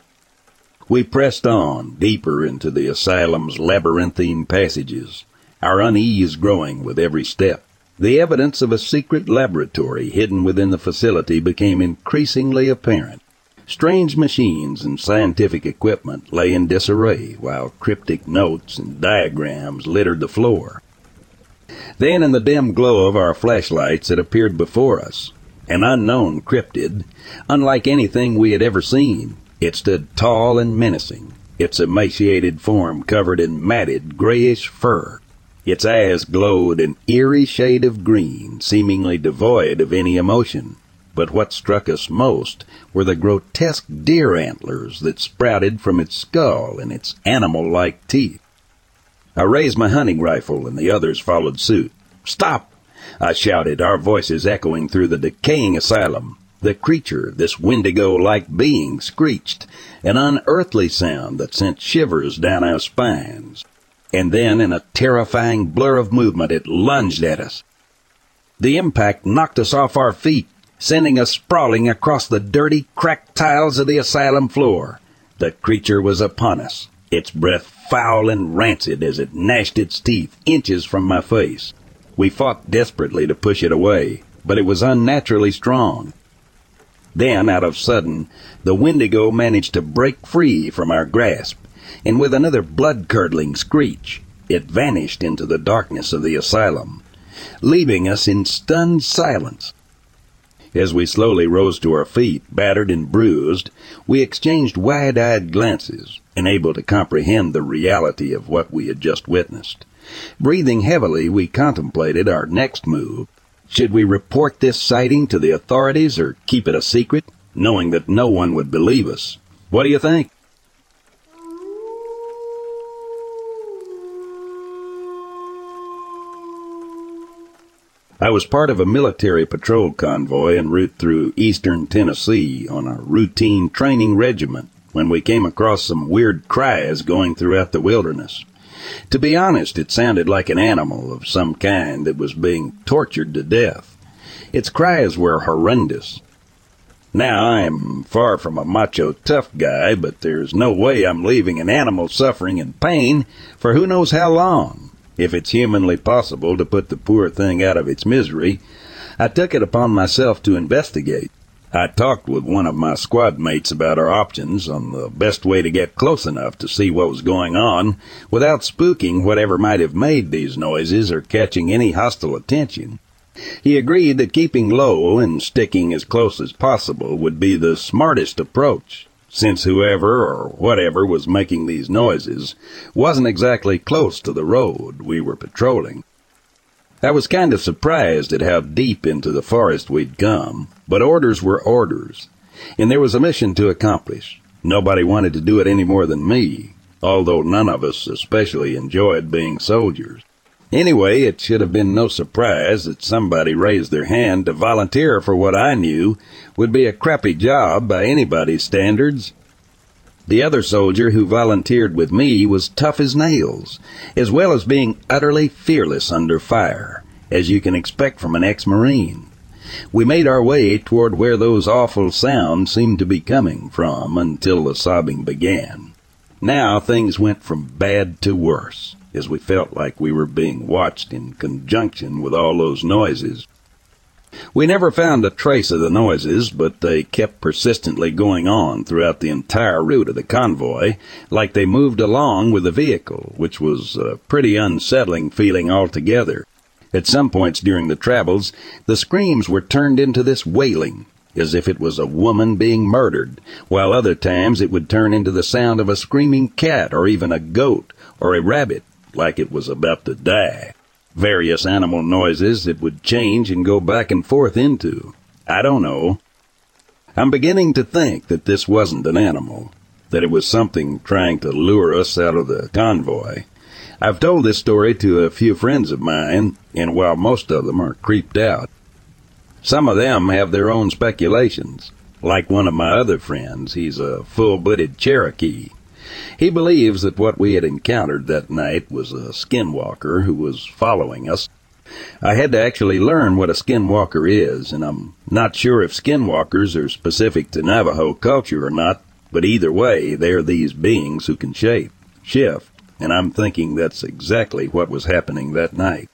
Speaker 2: We pressed on, deeper into the asylum's labyrinthine passages, our unease growing with every step. The evidence of a secret laboratory hidden within the facility became increasingly apparent. Strange machines and scientific equipment lay in disarray, while cryptic notes and diagrams littered the floor. Then, in the dim glow of our flashlights, it appeared before us. An unknown cryptid, unlike anything we had ever seen. It stood tall and menacing, its emaciated form covered in matted grayish fur. Its eyes glowed an eerie shade of green, seemingly devoid of any emotion. But what struck us most were the grotesque deer antlers that sprouted from its skull and its animal-like teeth. I raised my hunting rifle and the others followed suit. Stop! I shouted, our voices echoing through the decaying asylum. The creature, this wendigo-like being, screeched, an unearthly sound that sent shivers down our spines and then in a terrifying blur of movement it lunged at us. The impact knocked us off our feet, sending us sprawling across the dirty, cracked tiles of the asylum floor. The creature was upon us, its breath foul and rancid as it gnashed its teeth inches from my face. We fought desperately to push it away, but it was unnaturally strong. Then, out of sudden, the Wendigo managed to break free from our grasp and with another blood-curdling screech, it vanished into the darkness of the asylum, leaving us in stunned silence. As we slowly rose to our feet, battered and bruised, we exchanged wide-eyed glances, unable to comprehend the reality of what we had just witnessed. Breathing heavily, we contemplated our next move. Should we report this sighting to the authorities or keep it a secret, knowing that no one would believe us? What do you think? I was part of a military patrol convoy en route through eastern Tennessee on a routine training regiment when we came across some weird cries going throughout the wilderness. To be honest, it sounded like an animal of some kind that was being tortured to death. Its cries were horrendous. Now, I'm far from a macho tough guy, but there's no way I'm leaving an animal suffering in pain for who knows how long if it's humanly possible to put the poor thing out of its misery, I took it upon myself to investigate. I talked with one of my squad mates about our options on the best way to get close enough to see what was going on without spooking whatever might have made these noises or catching any hostile attention. He agreed that keeping low and sticking as close as possible would be the smartest approach since whoever or whatever was making these noises wasn't exactly close to the road we were patrolling. I was kind of surprised at how deep into the forest we'd come, but orders were orders, and there was a mission to accomplish. Nobody wanted to do it any more than me, although none of us especially enjoyed being soldiers. Anyway, it should have been no surprise that somebody raised their hand to volunteer for what I knew would be a crappy job by anybody's standards. The other soldier who volunteered with me was tough as nails, as well as being utterly fearless under fire, as you can expect from an ex-Marine. We made our way toward where those awful sounds seemed to be coming from until the sobbing began. Now things went from bad to worse as we felt like we were being watched in conjunction with all those noises. We never found a trace of the noises, but they kept persistently going on throughout the entire route of the convoy, like they moved along with the vehicle, which was a pretty unsettling feeling altogether. At some points during the travels, the screams were turned into this wailing, as if it was a woman being murdered, while other times it would turn into the sound of a screaming cat or even a goat or a rabbit like it was about to die. Various animal noises it would change and go back and forth into. I don't know. I'm beginning to think that this wasn't an animal, that it was something trying to lure us out of the convoy. I've told this story to a few friends of mine, and while most of them are creeped out, some of them have their own speculations. Like one of my other friends, he's a full-blooded Cherokee, he believes that what we had encountered that night was a skinwalker who was following us. I had to actually learn what a skinwalker is, and I'm not sure if skinwalkers are specific to Navajo culture or not, but either way, they're these beings who can shape, shift, and I'm thinking that's exactly what was happening that night.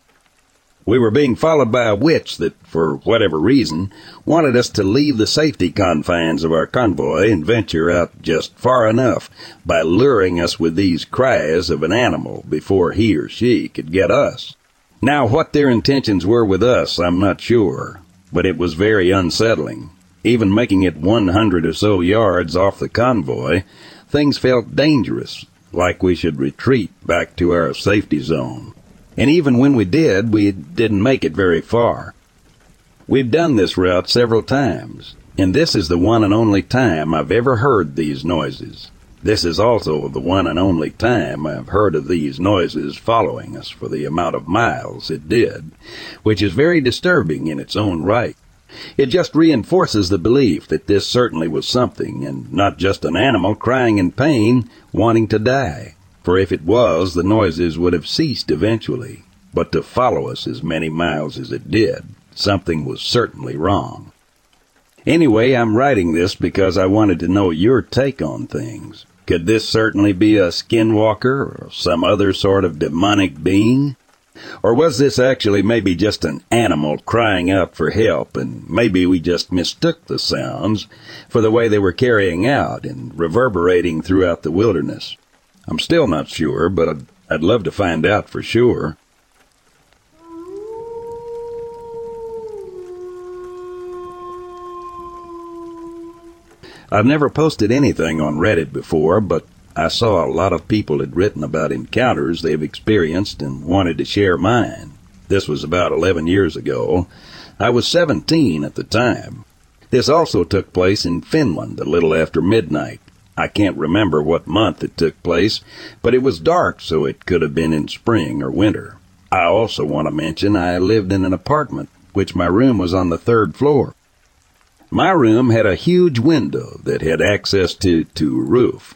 Speaker 2: We were being followed by a witch that, for whatever reason, wanted us to leave the safety confines of our convoy and venture out just far enough by luring us with these cries of an animal before he or she could get us. Now, what their intentions were with us, I'm not sure, but it was very unsettling. Even making it 100 or so yards off the convoy, things felt dangerous, like we should retreat back to our safety zone. And even when we did, we didn't make it very far. We've done this route several times, and this is the one and only time I've ever heard these noises. This is also the one and only time I've heard of these noises following us for the amount of miles it did, which is very disturbing in its own right. It just reinforces the belief that this certainly was something, and not just an animal crying in pain, wanting to die for if it was, the noises would have ceased eventually. But to follow us as many miles as it did, something was certainly wrong. Anyway, I'm writing this because I wanted to know your take on things. Could this certainly be a skinwalker or some other sort of demonic being? Or was this actually maybe just an animal crying out for help and maybe we just mistook the sounds for the way they were carrying out and reverberating throughout the wilderness? I'm still not sure, but I'd, I'd love to find out for sure. I've never posted anything on Reddit before, but I saw a lot of people had written about encounters they've experienced and wanted to share mine. This was about 11 years ago. I was 17 at the time. This also took place in Finland a little after midnight. I can't remember what month it took place, but it was dark, so it could have been in spring or winter. I also want to mention I lived in an apartment, which my room was on the third floor. My room had a huge window that had access to, to a roof.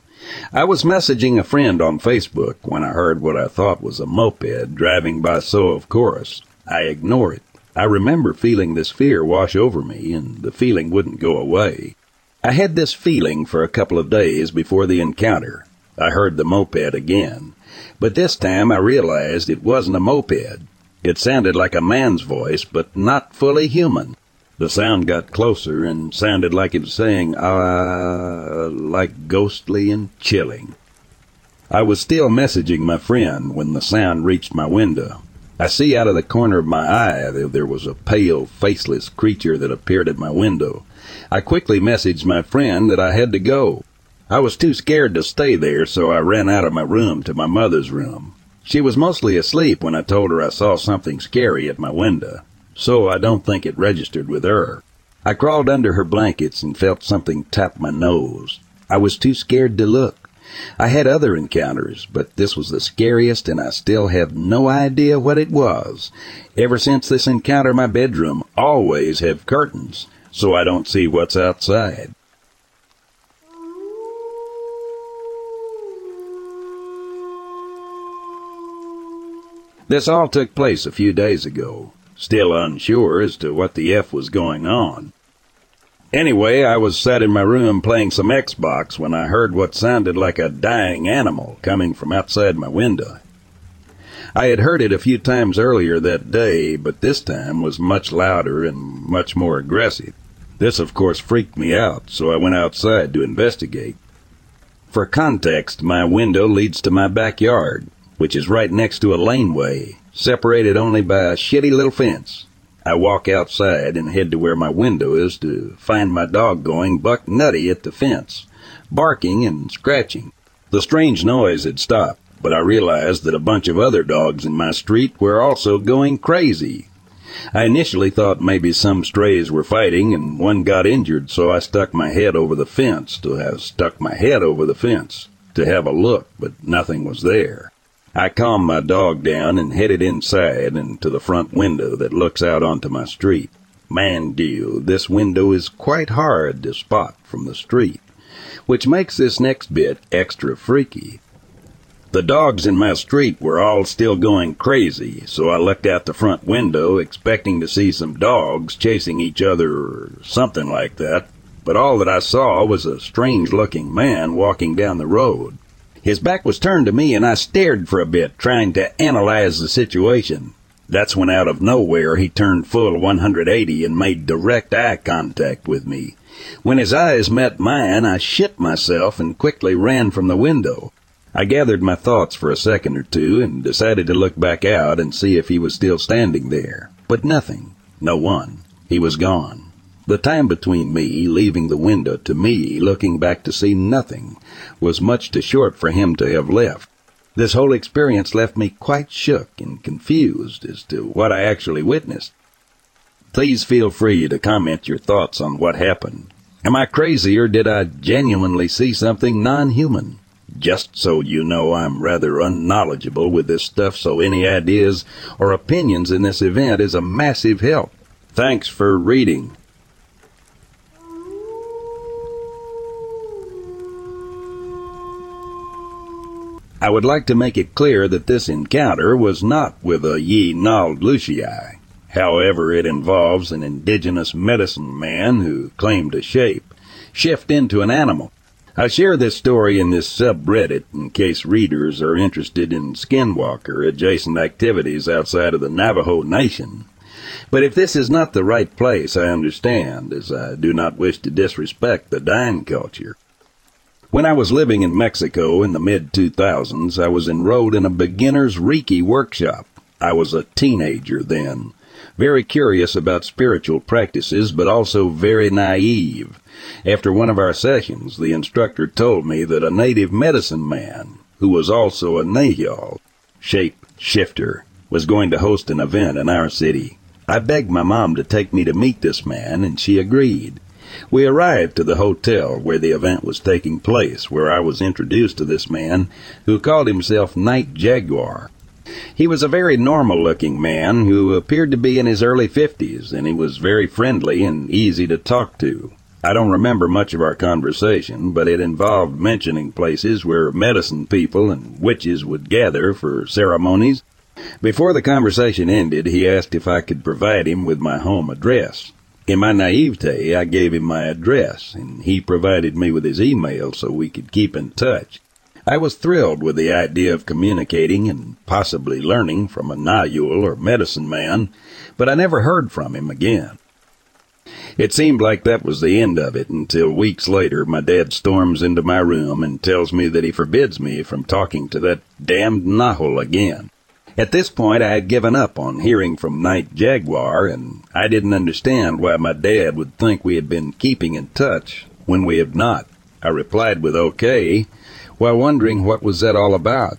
Speaker 2: I was messaging a friend on Facebook when I heard what I thought was a moped driving by so of course I ignore it. I remember feeling this fear wash over me and the feeling wouldn't go away. I had this feeling for a couple of days before the encounter. I heard the moped again, but this time I realized it wasn't a moped. It sounded like a man's voice, but not fully human. The sound got closer and sounded like it was saying, ah, like ghostly and chilling. I was still messaging my friend when the sound reached my window. I see out of the corner of my eye that there was a pale, faceless creature that appeared at my window. I quickly messaged my friend that I had to go. I was too scared to stay there, so I ran out of my room to my mother's room. She was mostly asleep when I told her I saw something scary at my window so I don't think it registered with her. I crawled under her blankets and felt something tap my nose. I was too scared to look. I had other encounters, but this was the scariest and I still have no idea what it was. Ever since this encounter, my bedroom always have curtains, so I don't see what's outside. This all took place a few days ago still unsure as to what the F was going on. Anyway, I was sat in my room playing some Xbox when I heard what sounded like a dying animal coming from outside my window. I had heard it a few times earlier that day, but this time was much louder and much more aggressive. This, of course, freaked me out, so I went outside to investigate. For context, my window leads to my backyard, which is right next to a laneway, separated only by a shitty little fence. I walk outside and head to where my window is to find my dog going buck nutty at the fence, barking and scratching. The strange noise had stopped, but I realized that a bunch of other dogs in my street were also going crazy. I initially thought maybe some strays were fighting and one got injured, so I stuck my head over the fence to have stuck my head over the fence to have a look, but nothing was there. I calmed my dog down and headed inside and to the front window that looks out onto my street. Man deal, this window is quite hard to spot from the street, which makes this next bit extra freaky. The dogs in my street were all still going crazy, so I looked out the front window expecting to see some dogs chasing each other or something like that, but all that I saw was a strange looking man walking down the road. His back was turned to me and I stared for a bit, trying to analyze the situation. That's when out of nowhere he turned full 180 and made direct eye contact with me. When his eyes met mine, I shit myself and quickly ran from the window. I gathered my thoughts for a second or two and decided to look back out and see if he was still standing there. But nothing. No one. He was gone. The time between me leaving the window to me looking back to see nothing was much too short for him to have left. This whole experience left me quite shook and confused as to what I actually witnessed. Please feel free to comment your thoughts on what happened. Am I crazy or did I genuinely see something non-human? Just so you know, I'm rather unknowledgeable with this stuff, so any ideas or opinions in this event is a massive help. Thanks for reading. I would like to make it clear that this encounter was not with a Yee Naaldlooshii. However, it involves an indigenous medicine man who claimed to shape, shift into an animal. I share this story in this subreddit in case readers are interested in skinwalker adjacent activities outside of the Navajo Nation. But if this is not the right place, I understand, as I do not wish to disrespect the Dine culture. When I was living in Mexico in the mid 2000s, I was enrolled in a beginner's Reiki workshop. I was a teenager then, very curious about spiritual practices, but also very naive. After one of our sessions, the instructor told me that a native medicine man, who was also a Nahual, shape shifter, was going to host an event in our city. I begged my mom to take me to meet this man, and she agreed. We arrived to the hotel where the event was taking place, where I was introduced to this man who called himself Night Jaguar. He was a very normal looking man who appeared to be in his early fifties, and he was very friendly and easy to talk to. I don't remember much of our conversation, but it involved mentioning places where medicine people and witches would gather for ceremonies. Before the conversation ended, he asked if I could provide him with my home address. In my naivete, I gave him my address, and he provided me with his email so we could keep in touch. I was thrilled with the idea of communicating and possibly learning from a Nahual or medicine man, but I never heard from him again. It seemed like that was the end of it until weeks later my dad storms into my room and tells me that he forbids me from talking to that damned Nahual again. At this point, I had given up on hearing from Night Jaguar, and I didn't understand why my dad would think we had been keeping in touch when we had not. I replied with okay, while wondering what was that all about.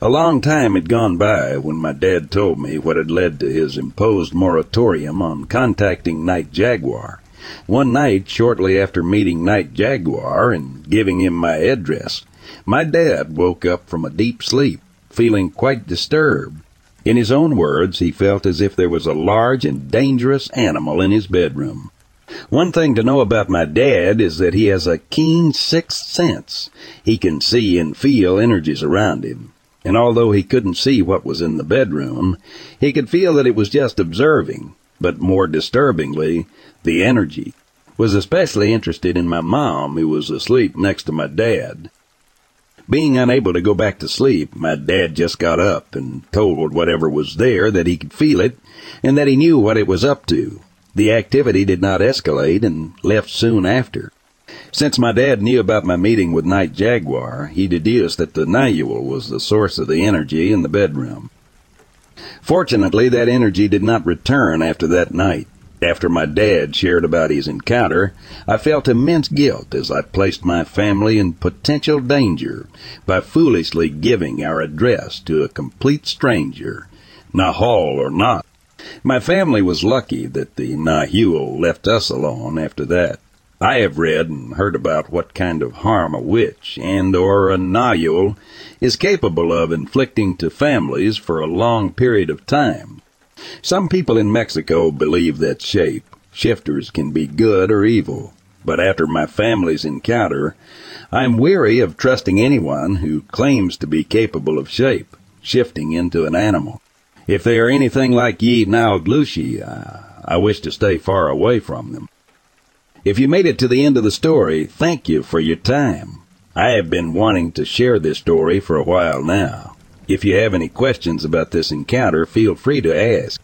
Speaker 2: A long time had gone by when my dad told me what had led to his imposed moratorium on contacting Night Jaguar. One night, shortly after meeting Night Jaguar and giving him my address, my dad woke up from a deep sleep feeling quite disturbed. In his own words, he felt as if there was a large and dangerous animal in his bedroom. One thing to know about my dad is that he has a keen sixth sense. He can see and feel energies around him. And although he couldn't see what was in the bedroom, he could feel that it was just observing, but more disturbingly, the energy. Was especially interested in my mom, who was asleep next to my dad. Being unable to go back to sleep, my dad just got up and told whatever was there that he could feel it and that he knew what it was up to. The activity did not escalate and left soon after. Since my dad knew about my meeting with Night Jaguar, he deduced that the Nahual was the source of the energy in the bedroom. Fortunately, that energy did not return after that night. After my dad shared about his encounter, I felt immense guilt as I placed my family in potential danger by foolishly giving our address to a complete stranger, Nahual or not. My family was lucky that the Nahual left us alone after that. I have read and heard about what kind of harm a witch and or a Nahual is capable of inflicting to families for a long period of time. Some people in Mexico believe that shape shifters can be good or evil, but after my family's encounter, I am weary of trusting anyone who claims to be capable of shape shifting into an animal. If they are anything like Yee Naaldlooshii, uh, I wish to stay far away from them. If you made it to the end of the story, thank you for your time. I have been wanting to share this story for a while now. If you have any questions about this encounter, feel free to ask.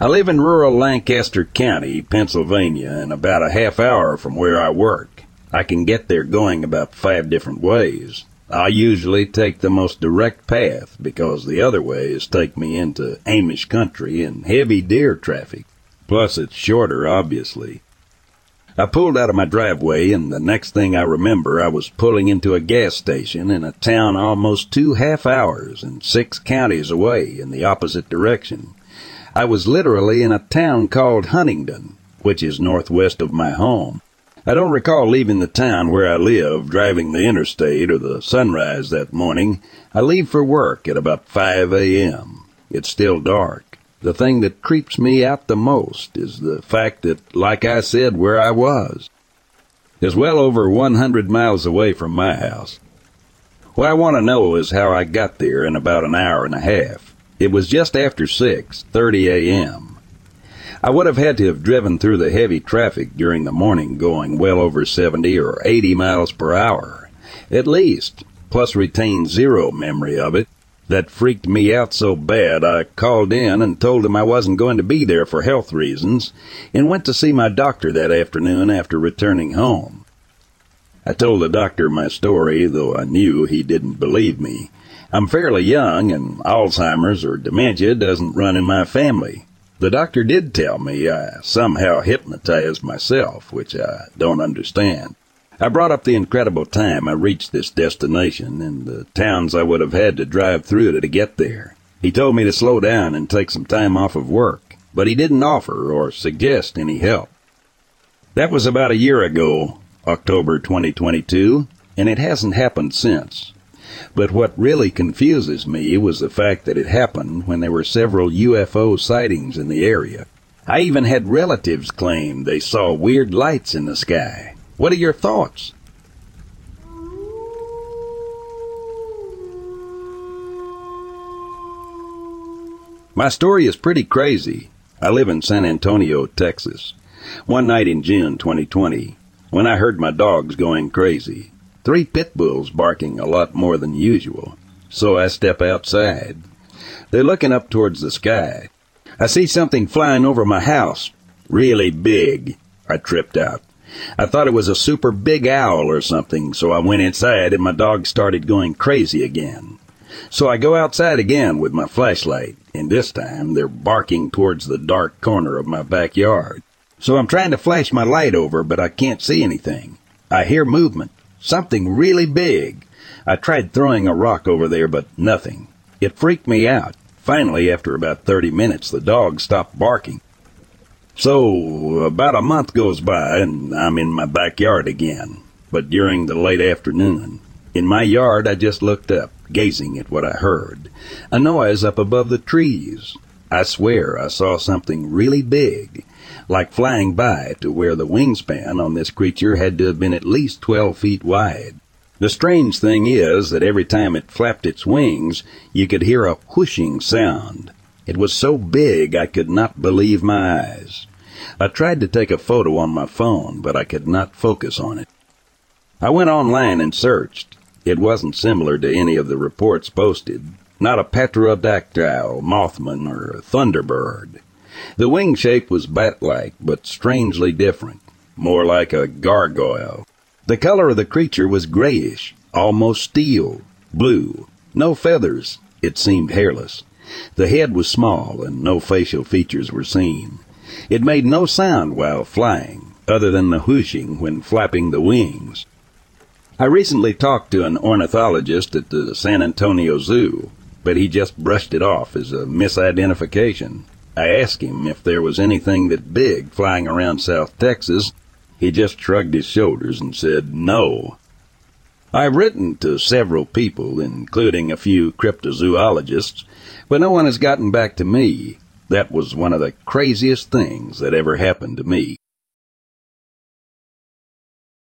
Speaker 2: I live in rural Lancaster County, Pennsylvania, and about a half hour from where I work. I can get there going about five different ways. I usually take the most direct path because the other ways take me into Amish country and heavy deer traffic. Plus, it's shorter, obviously. I pulled out of my driveway, and the next thing I remember, I was pulling into a gas station in a town almost two half hours and six counties away in the opposite direction. I was literally in a town called Huntingdon, which is northwest of my home. I don't recall leaving the town where I live, driving the interstate or the sunrise that morning. I leave for work at about 5 a.m. It's still dark. The thing that creeps me out the most is the fact that, like I said, where I was is well over 100 miles away from my house. What I want to know is how I got there in about an hour and a half. It was just after 6:30 a.m. I would have had to have driven through the heavy traffic during the morning going well over 70 or 80 miles per hour, at least, plus retain zero memory of it That freaked me out so bad I called in and told him I wasn't going to be there for health reasons and went to see my doctor that afternoon after returning home. I told the doctor my story, though I knew he didn't believe me. I'm fairly young and Alzheimer's or dementia doesn't run in my family. The doctor did tell me I somehow hypnotized myself, which I don't understand. I brought up the incredible time I reached this destination and the towns I would have had to drive through to get there. He told me to slow down and take some time off of work, but he didn't offer or suggest any help. That was about a year ago, October 2022, and it hasn't happened since. But what really confuses me was the fact that it happened when there were several UFO sightings in the area. I even had relatives claim they saw weird lights in the sky. What are your thoughts? My story is pretty crazy. I live in San Antonio, Texas. One night in June 2020, when I heard my dogs going crazy, three pit bulls barking a lot more than usual, so I step outside. They're looking up towards the sky. I see something flying over my house, really big. I tripped out. I thought it was a super big owl or something, so I went inside and my dog started going crazy again. So I go outside again with my flashlight, and this time they're barking towards the dark corner of my backyard. So I'm trying to flash my light over, but I can't see anything. I hear movement, something really big. I tried throwing a rock over there, but nothing. It freaked me out. Finally, after about 30 minutes, the dog stopped barking. So, about a month goes by and I'm in my backyard again, but during the late afternoon. In my yard, I just looked up, gazing at what I heard. A noise up above the trees. I swear I saw something really big, like flying by to where the wingspan on this creature had to have been at least 12 feet wide. The strange thing is that every time it flapped its wings, you could hear a whooshing sound. It was so big I could not believe my eyes. I tried to take a photo on my phone, but I could not focus on it. I went online and searched. It wasn't similar to any of the reports posted. Not a pterodactyl, mothman, or thunderbird. The wing shape was bat-like, but strangely different. More like a gargoyle. The color of the creature was grayish, almost steel, blue. No feathers. It seemed hairless. The head was small and no facial features were seen. It made no sound while flying, other than the whooshing when flapping the wings. I recently talked to an ornithologist at the San Antonio Zoo, but he just brushed it off as a misidentification. I asked him if there was anything that big flying around South Texas. He just shrugged his shoulders and said no. I've written to several people, including a few cryptozoologists, but no one has gotten back to me. That was one of the craziest things that ever happened to me.